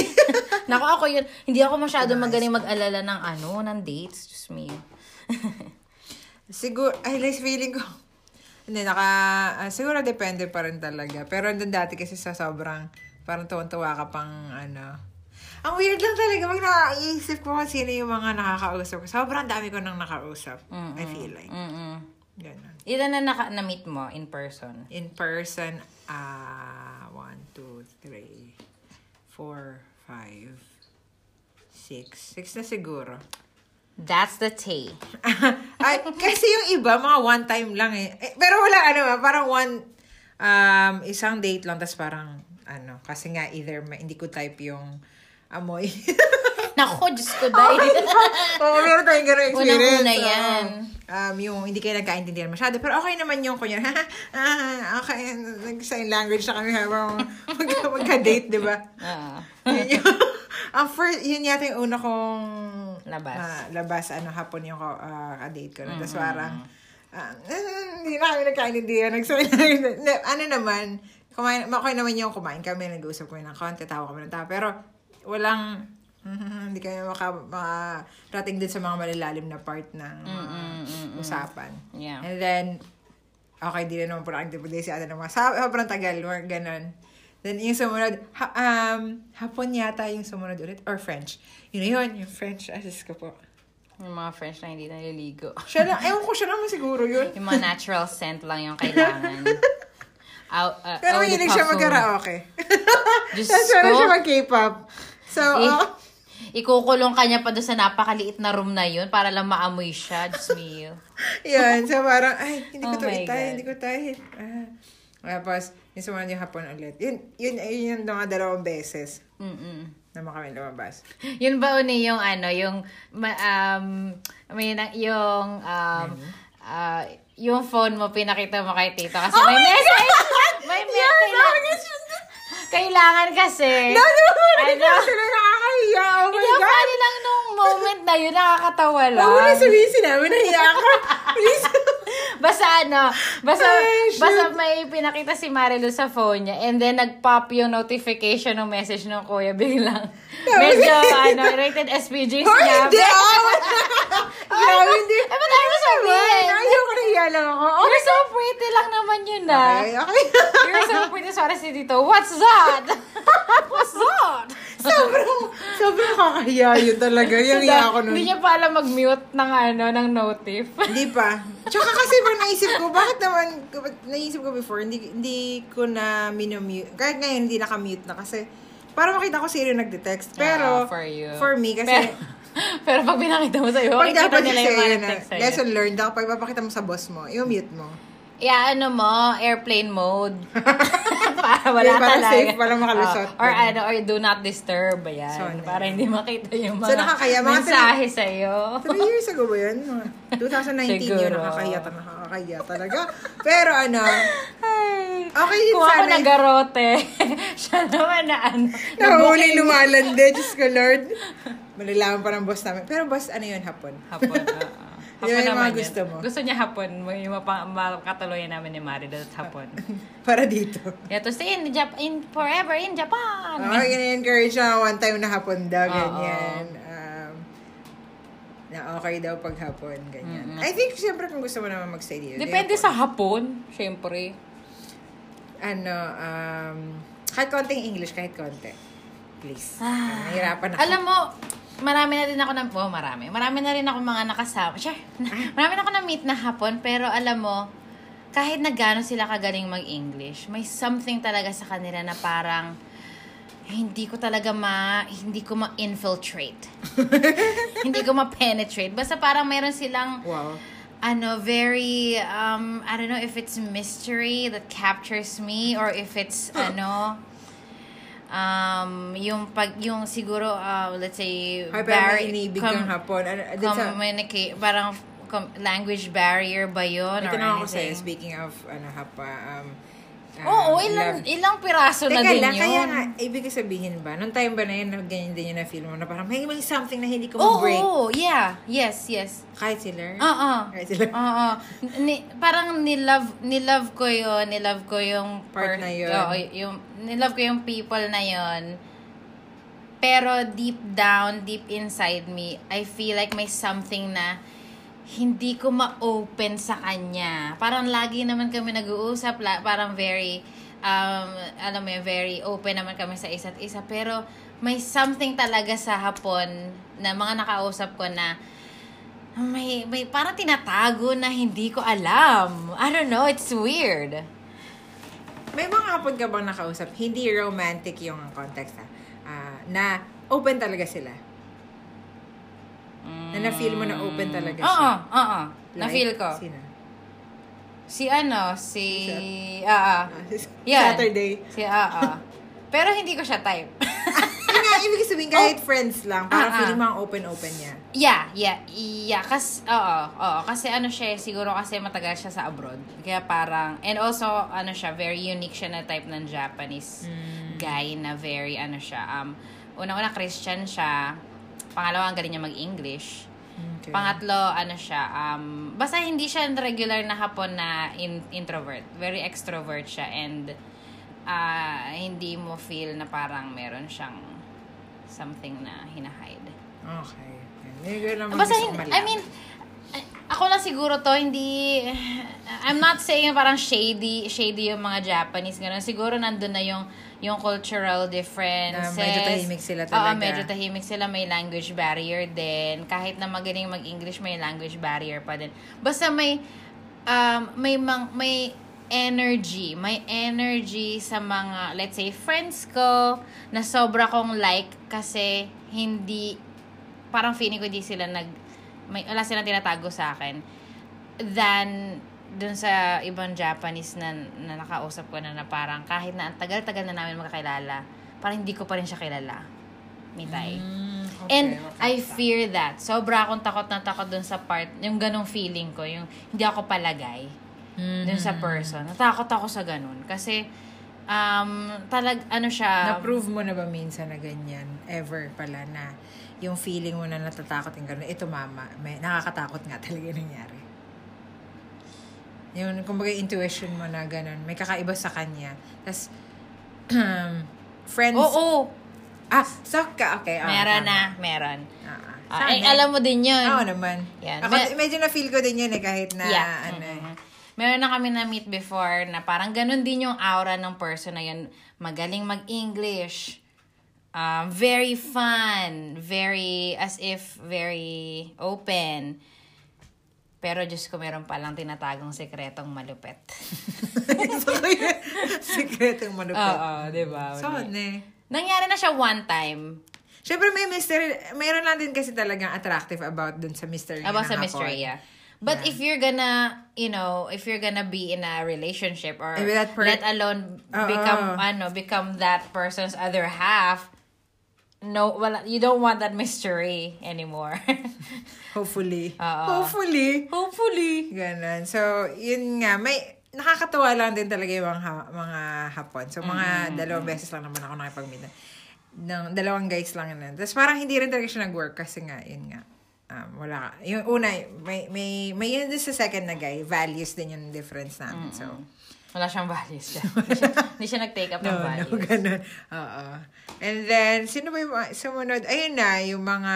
Naku, ako yun. Hindi ako masyado magaling mag-alala ng ano, ng dates. Just me. Siguro, ay, like, feeling ko, hindi, naka, ah, siguro depende pa rin talaga. Pero doon dati kasi sa sobrang, parang tuwan-tuwa ka pang, ano, ang weird lang talaga pag naiisip ko kung sino yung mga nakakausap ko. Sobrang dami ko nang nakausap. I feel like. Mm-mm. Ganun. Ilan na naka- na-meet mo in person? In person, ah, one, two, three, four, five, six. Six na siguro. That's the tea. Ay, kasi yung iba, mga one time lang eh. Eh, Pero wala, ano, parang one, um, isang date lang, tas parang, ano, kasi nga, either ma- hindi ko type yung amoy. Naku, Diyos ko, dahil. Oo, meron tayong gano'ng experience. Unang-una Oo. yan. um, yung hindi kayo nagkaintindihan masyado. Pero okay naman yung kunya. ah, okay, nag-sign language na kami habang mag- magka-date, di ba? Oo. yung, ang first, yun yata yung una kong Labas. ah, labas, ano, hapon yung uh, date ko. Na. Tapos parang, ah, hindi na kami nagkaintindihan. Nagsabi na, ano naman, kumain, okay naman yung kumain kami, nag-uusap kami ng konti, tawa kami ng tawa. Pero, walang, hindi kami maka, makarating din sa mga malalalim na part ng mga usapan. Yeah. And then, okay, di na naman active day si ate naman. Sa, sobrang tagal, work, ganun. Then, yung sumunod, ha, um, hapon yata yung sumunod ulit, or French. Yun na yun, yung French, asis ko po. Yung mga French na hindi naliligo. Siya lang, ewan ko siya naman siguro yun. Yung mga natural scent lang yung kailangan. Au, uh, Pero mahilig siya mag-karaoke. Tapos meron ko. siya mag-K-pop. So, Eh, oh, ikukulong ka niya pa doon sa napakaliit na room na yun para lang maamoy siya. Diyos mio. yun. So, parang, ay, hindi ko Oh to itay, God. hindi ko tayo. Ah. Tapos, yung sumunod yung hapon ulit. Yun, yun, yun yung mga dalawang beses Mm-mm. na kami lumabas. Yun ba uni yung ano, yung ma- um may na, yung um ah, yung phone mo pinakita mo kay tito kasi may message. May message. Kailangan kasi. Ano? Ano? Sila nakakahiya. Oh my Hindi God. funny lang nung moment na yun, nakakatawa lang. Huwag mo na sabihin sinabi, nahiya. Please. Basta ano, basta, Ay, shoot. basta may pinakita si Marilu sa phone niya and then nag-pop yung notification ng message ng kuya biglang. Medyo, ano, rated SPG Oh, niya. hindi. Oh, Grabe, hindi. Eh, ba't ayaw mo sabihin? Ayoko nahiya lang ako. Okay. You're so pretty lang naman yun na. Okay, okay. You're so pretty. Sorry si Tito. What's that? What's that? Sobrang, sobrang kakahiya yun talaga. Yung iya ako nun. Hindi niya pa alam mag-mute ng ano, ng notif. Hindi pa. Tsaka kasi pag naisip ko, bakit naman, naisip ko before, hindi hindi ko na minumute. Kahit ngayon, hindi naka-mute na kasi para makita ko sino nagde-text. Pero, Ah, for you. for me, kasi, Pero, pero pag pinakita mo sa'yo, pag dapat nila yung nag-text sa'yo. lesson learned, dapat pag papakita mo sa boss mo, i-mute mo. Yeah, ano mo, airplane mode. para wala Yun, para talaga. safe, para makalusot. Oh, or ano, or do not disturb. Ayan. So, para yun? hindi makita yung mga So, nakakaya, mga mensahe sa'yo. Three years ago ba yun? Mga 2019 yun, Siguro. nakakahiya, ta- nakakahiya talaga. Pero ano, Ay, okay yun kung ako sana. nagarote, siya naman na ano. Nahuli lumalande, Diyos ko Lord. Malalaman pa ng boss namin. Pero boss, ano yun, hapon? Hapon, oo. Hapon Yun naman mga gusto mo. Gusto niya hapon. Yung makatuluyan namin ni Mari at hapon. Para dito. Yeah, to stay in, Jap- in forever in Japan. Oo, oh, encourage siya one time na hapon daw, ganyan. Um, na okay daw pag hapon, ganyan. I think, siyempre, kung gusto mo naman magstay dito. Depende sa hapon, syempre. Ano, um, kahit konting English, kahit konti. Please. Ah. Nahirapan ako. Alam mo, marami na rin ako ng, oh marami, marami na rin ako mga nakasama. Sure, marami na ako na-meet na hapon, pero alam mo, kahit na gano'n sila kagaling mag-English, may something talaga sa kanila na parang, hindi ko talaga ma, hindi ko ma-infiltrate. hindi ko ma-penetrate. Basta parang meron silang, Wow. ano, very, um, I don't know if it's mystery that captures me or if it's, ano, um, yung pag, yung siguro, uh, let's say, Ay, pero barri- may inibig com- kang hapon. Ano, communicate, parang com- language barrier ba yun may or tinanong ako sa'yo, anything? speaking of, ano, hapa, um, um, Oo, ilang, love- ilang piraso na Teka din lang, yun. kaya nga, ibig sabihin ba, nung time ba na yun, na ganyan din yun na feel mo, na parang may, may something na hindi ko ma-break. oo, yeah. Yes, yes. Kahit sila. Oo. Kahit sila. Oo. Ni, parang nilove, nilove ko yun. Nilove ko yung... Part na yun. Oo, yung, nilove ko yung people na yun. Pero deep down, deep inside me, I feel like may something na hindi ko ma-open sa kanya. Parang lagi naman kami nag-uusap, parang very, um, alam mo yun, very open naman kami sa isa't isa. Pero may something talaga sa hapon na mga nakausap ko na may, may parang tinatago na hindi ko alam. I don't know, it's weird. May mga hapon ka bang nakausap, hindi romantic yung context ha, Ah, na open talaga sila. Na na-feel mo na open talaga Oo, siya. oo. Na-feel ko. Sino? Si ano, si... Ah, ah. Ah, Yan. Saturday. Si ah, ah. Pero hindi ko siya type. Yun nga, ibig sabihin kahit friends lang, parang Oh. Ah. feeling mo open-open niya. Yeah, yeah, yeah. Kas, oo, oo. Kasi ano siya, eh, siguro kasi matagal siya sa abroad. Kaya parang, and also, ano siya, very unique siya na type ng Japanese guy na very, ano siya, um, unang-una Christian siya. Pangalawa, ang galing niya mag-English. Okay. Pangatlo, ano siya, um, basta hindi siya regular na hapon na in, introvert. Very extrovert siya and ah hindi mo feel na parang meron siyang something na hinahide. Okay. Hindi ko naman Basta malaman. I mean, Ako lang siguro to, hindi, I'm not saying parang shady, shady yung mga Japanese, gano'n. Siguro nandun na yung, yung cultural differences. Na medyo tahimik sila Oo, talaga. medyo tahimik sila. May language barrier din. Kahit na magaling mag-English, may language barrier pa din. Basta may, um, may, mang, may energy. May energy sa mga, let's say, friends ko, na sobra kong like kasi hindi, parang feeling ko di sila nag, may, wala silang tinatago sa akin than dun sa ibang Japanese na, na nakausap ko na, na parang kahit na ang tagal-tagal na namin magkakilala, parang hindi ko pa rin siya kilala. Mitay. Mm, okay, And okay. I fear that. Sobra akong takot na takot dun sa part, yung ganong feeling ko, yung hindi ako palagay Mm. dun sa person. Natakot ako sa ganun. Kasi, um, talag, ano siya, Na-prove mo na ba minsan na ganyan? Ever pala na yung feeling mo na natatakot yung gano'n, ito mama, may, nakakatakot nga talaga yung nangyari. Yung, kumbaga, intuition mo na gano'n, may kakaiba sa kanya. Tapos, friends, oo, ah, saka, okay. ah, meron tama. na, meron. Ah, ah. Ah, ay, eh. alam mo din yun. Oo naman. Yan. Ako, Me- medyo na-feel ko din yun eh, kahit na, yeah. ano eh. Mhm. Meron na kami na-meet before na parang ganun din yung aura ng person na yun. Magaling mag-English. Um, very fun. Very, as if, very open. Pero Diyos ko, meron palang tinatagong sekretong malupet. so, yun, Sikretong malupit. Oo, di ba? So, ne. Nangyari na siya one time. Siyempre may mystery, mayroon lang din kasi talagang attractive about dun sa mystery About sa mystery, yeah. But if you're gonna, you know, if you're gonna be in a relationship or Eh, per- let alone Oo. become, ano, become that person's other half, no, wala, you don't want that mystery anymore. Hopefully. Oo. Hopefully. Hopefully. Ganon. So, yun nga, may, nakakatuwa lang din talaga yung mga, mga hapon. So, mga dalawang beses lang naman ako nakipag-meet. Ng, dalawang guys lang na. Tapos parang hindi rin talaga siya nag-work kasi nga, yun nga. Um, wala ka. Yung una, may, may, may yun sa second na guy. Values din yung difference namin. So, Wala siyang values. hindi, siya, hindi siya nag-take up ng No, values. no, ganun. Oo. And then, sino ba yung mga, sumunod? Ayun na, yung mga,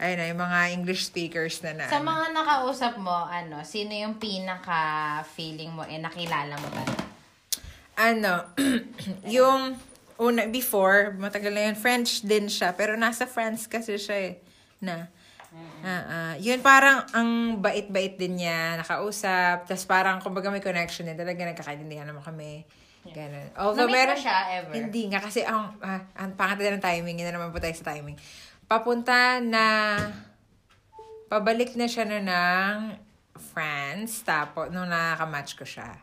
ayun na, yung mga English speakers na na. Sa mga nakausap mo, ano, sino yung pinaka-feeling mo, eh, nakilala mo ba? ano, yung una, before, matagal na yun, French din siya, pero nasa France kasi siya eh, na. Ah, ah. yun parang ang bait-bait din niya, nakausap, tapos parang kumbaga may connection din, talaga nagkakaintindihan naman kami. Ganun. Although Na-meet mo meron, siya ever? Hindi nga, kasi ang, ah, ang pangat din ng timing, yun na naman po tayo sa timing. Papunta na, pabalik na siya na ng France, tapos nung nakaka-match ko siya.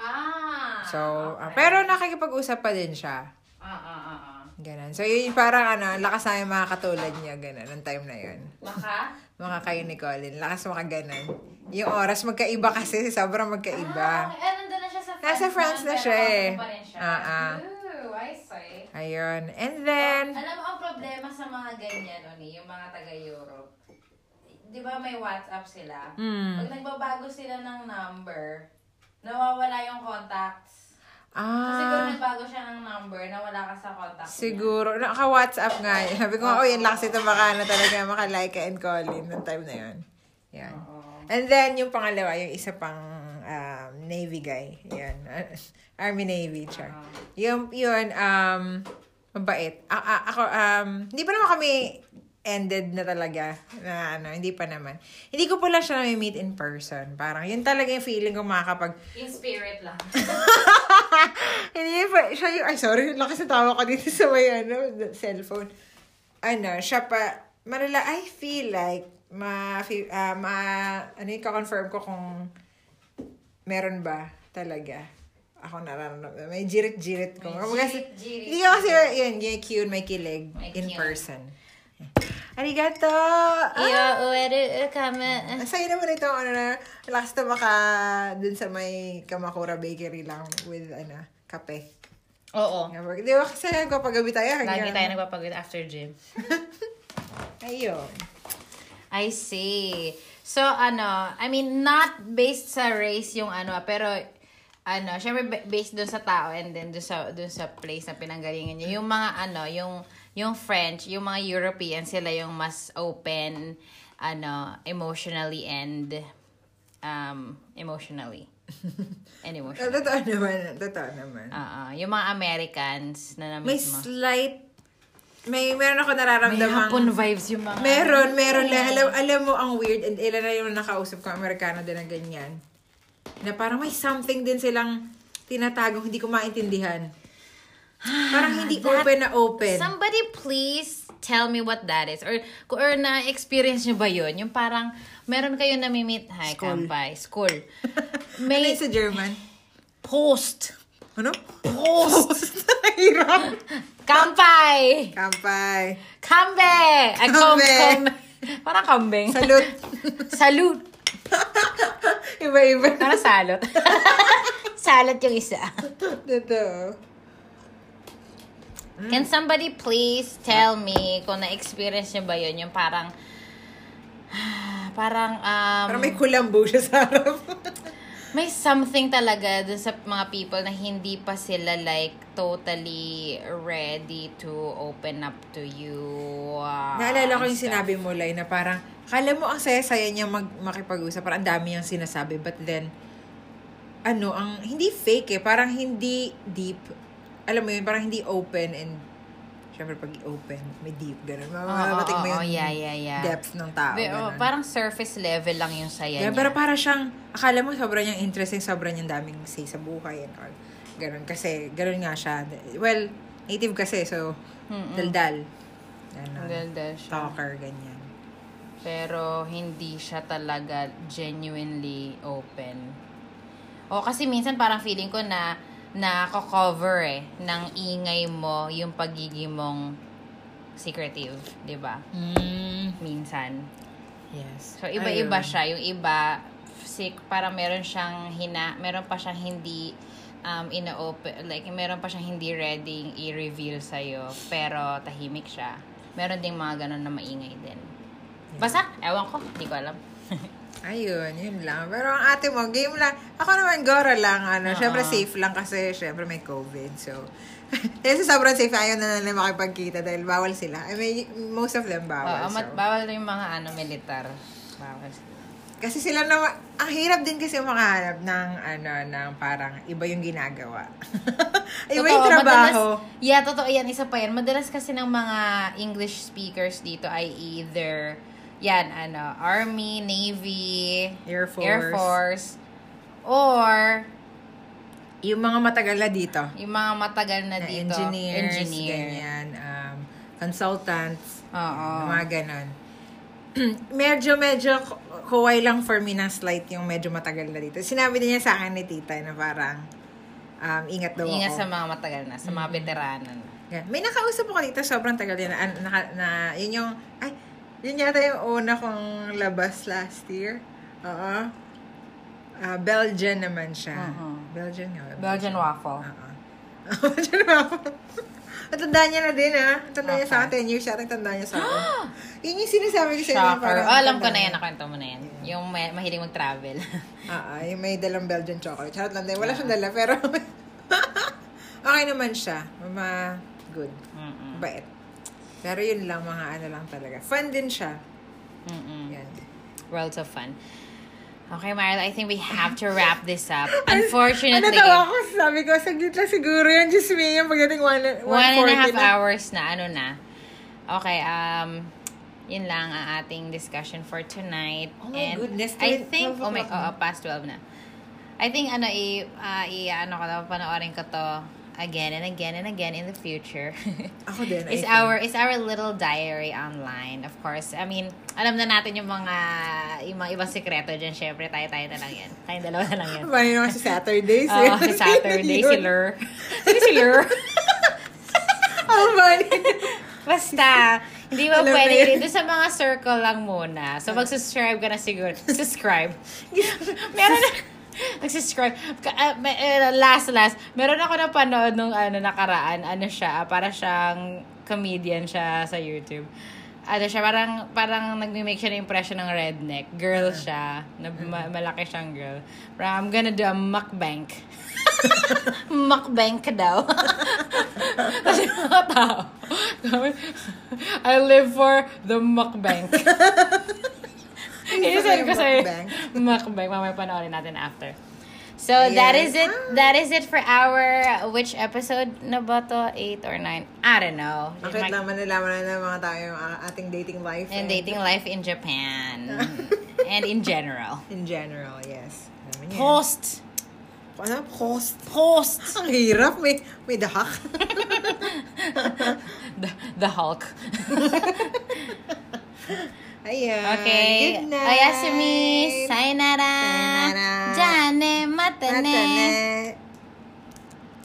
Ah! So, ah, pero nakikipag-usap pa din siya. Ah, ah, ah, ah. Ganun. So, yun parang ano, lakas na yung mga katulad niya, ganun, ng time na yun. Maka? Mga kayo ni Colin, lakas mga ganun. Yung oras, magkaiba kasi, sobrang magkaiba. Ah, eh, nandun na siya sa France. Nasa France na pero siya eh. Ah, ah. Ooh, I see. Ayun. And then, Alam mo, ang problema sa mga ganyan, Oni, yung mga taga-Europe, di ba may WhatsApp sila? Hmm. Pag nagbabago sila ng number, nawawala yung contacts. So, siguro ah, nagbago siya ng number, nawala ka sa contact niya. siguro, naka-WhatsApp nga. yun. Sabi ko, oh, yan lakas ito baka na talaga maka-like and Colin ng time na yun. Yan. Oo. And then, yung pangalawa, yung isa pang um, Navy guy. Yan. Army Navy, char. Yung, yun, um, mabait. A- a- ako, um, hindi pa naman kami ended na talaga. Na, ano, hindi pa naman. Hindi ko pala siya na-meet in person. Parang, yun talaga yung feeling ko makakapag, In spirit lang. hindi pa, siya yung, ay sorry, lakas na tawa ko dito sa may, ano, cellphone. Ano, siya pa, malala, I feel like, ma, ah, ma, ano yung confirm ko kung meron ba talaga. Ako nararamdaman. May jirit-jirit ko. May Kumbaga, jirit-jirit. Hindi ko kasi, yun, yung cute, may kilig May in cute. person. Arigato! Iyo, Ah! uwere, kame. Ang saya naman ito, ano na, last na maka, dun sa may Kamakura Bakery lang with, ano, kape. Oo. Di ba kasi nagpapagabi tayo Lagi hanggang... tayo nagpapagod after gym. Ayun. I see. So, ano, I mean, not based sa race yung ano, pero, ano, syempre ba- based dun sa tao and then dun sa, dun sa place na pinanggalingan niya. Yung mga, ano, yung, yung French, yung mga European, sila yung mas open, ano, emotionally and um, emotionally. and Ah, emotionally. Totoo naman. Totoo naman. Oo. yung mga Americans na na May mismo. slight, may, meron ako May nararamdaman. hapon vibes yung mga... Meron, meron. lang. Alam, alam mo, ang weird, and ilan na yung nakausap ko, Amerikano din na ganyan, na parang may something din silang tinatagong hindi ko maintindihan. Parang hindi That- open na open. Somebody please tell me what that is. Or, or na-experience nyo ba yun? Yung parang, meron kayo namimit, hi, School. kampay, school. ano May yun sa German? post. Ano? Post. Hirap. Kampay! Kampay. Kambe! Kambe. Parang kambing. Salute. Salute. Iba-iba. Parang salot. salot yung isa. Totoo. Can somebody please tell me kung na-experience nyo ba yun? Yung parang, parang, um, Parang may kulambo siya sa harap. may something talaga dun sa mga people na hindi pa sila like totally ready to open up to you. ah, Naalala ko yung stuff. sinabi mo, Lai, na parang, kala mo ang saya-saya niya mag makipag-usap. Parang ang dami niyang sinasabi. But then, ano, ang, hindi fake eh. Parang hindi deep. Alam mo yun, parang hindi open and, syempre pag open, may deep, gano'n. Oo, Mamabating mo oo, yung oo, yeah, yeah, yeah. depth ng tao. Be- oh, ganun. parang surface level lang yung saya Yeah, niya. pero para siyang, akala mo sobrang niyang interesting, sobrang niyang daming say sa buhay and all. Ganun, kasi, ganun nga siya. Well, native kasi, so, Mm-mm. daldal. Ganun. Daldal siya. Talker, ganyan. Pero hindi siya talaga genuinely open. O kasi minsan parang feeling ko na nako-cover eh ng ingay mo yung pagiging mong secretive, 'di ba? Mm. Minsan. Yes. So iba-iba siya, yung iba sick parang meron siyang hina, meron pa siyang hindi um ina-open like meron pa siyang hindi ready i-reveal sa pero tahimik siya. Meron ding mga ganun na maingay din. Basta, ewan ko, hindi ko alam. Ayun, yun lang. Pero ang ate mo, game lang. Ako naman, gora lang. Ano, Oo. syempre safe lang kasi syempre may COVID. So, kasi sobrang safe ayaw na nila makipagkita dahil bawal sila. I mean, most of them bawal. Oo, so. mat- bawal na yung mga ano, militar. Bawal. Kasi sila naman, ang hirap din kasi makahanap ng ano, ng parang iba yung ginagawa. iba yung Totoo, trabaho. Madalas, yeah, totoo yan. Isa pa yan. Madalas kasi ng mga English speakers dito ay either, yan, ano, Army, Navy, Air Force. Air Force, or Yung mga matagal na dito. yung mga matagal na, Na dito. engineers, engineer. ganyan. Um, consultants. Oo. Mga ganon. medyo, medyo ku- kuway lang for me ng slight yung medyo matagal na dito. Sinabi din niya sa akin ni tita na parang um, ingat daw Ingat ako. sa mga matagal na, sa mga veterano na. Yeah. May nakausap ako dito, sobrang tagal din. Na, na, na, yun yung, ay, yun yata yung una kong labas last year. Oo. Ah, Belgian naman siya. Mhm. Belgian nga. ba? Belgian waffle. Oo. Belgian waffle. Ang tanda niya na din, ha? Ang tanda niya sa akin, 10 years siya, ang tanda niya sa akin. yun yung sinasabi ko sa inyo. Shocker. Oh, alam ko na yan, nakwento mo na yan. Yung may, mahilig mag-travel. Oo, yung may dalang Belgian chocolate. Charot lang din. Wala siyang dala, pero okay naman siya. Mama, good. Mm-mm. Bait. Pero yun lang, mga ano lang talaga. Fun din siya. Mm-mm. Yan. Worlds of fun. Okay, Marla, I think we have to wrap this up. Unfortunately, Ano tawa ko? Sabi ko, saglit lang siguro yan. Diyos me, yung pagdating one, one and a half 140 na. hours na. Ano na? Okay, um, yun lang ang ating discussion for tonight. Oh my and goodness, I 12 think, oh my, na. oh, past 12 na. I think, ano, i, ah, i, ano ko na, panoorin ko to again and again and again in the future. Ako din, I It's think. our it's our little diary online, of course. I mean, alam na natin yung mga yung mga ibang sekreto diyan, syempre tayo-tayo na lang 'yan. Tayong dalawa na lang 'yan. Paano naman si Saturdays? Oo, si Saturday, si Lur. Sino si Lur? Oh, funny. Basta, hindi mo Alam pwede. yun. Doon sa mga circle lang muna. So, mag-subscribe ka na siguro. Subscribe. Meron na, Nag-subscribe. Ka- ah, may- eh, last, last. Meron ako na panood nung ano, nakaraan. Ano siya, ah, para siyang comedian siya sa YouTube. Ano siya, parang, parang nag-make siya ng impression ng redneck. Girl siya. Na, ma- malaki siyang girl. Parang, I'm gonna do a mukbang. mukbang ka daw. Yung mga tao. I live for the mukbang. Isend ko sa'yo. Mukbang. Mamaya panoorin natin after. So, Ayan. that is it. Ah. That is it for our, which episode na ba to? 8 or 9? I don't know. Bakit Mag- lang manalaman na ng mga tao yung ating dating life. and dating life in Japan. and in general. In general, yes. Post. Ano? Post. Post. Ang hirap. May, may dahak. The, the Hulk. Ayan. Okay. Good night. Oyasumi. Sayonara. Sayonara. Jane. Mata ne. Mata ne.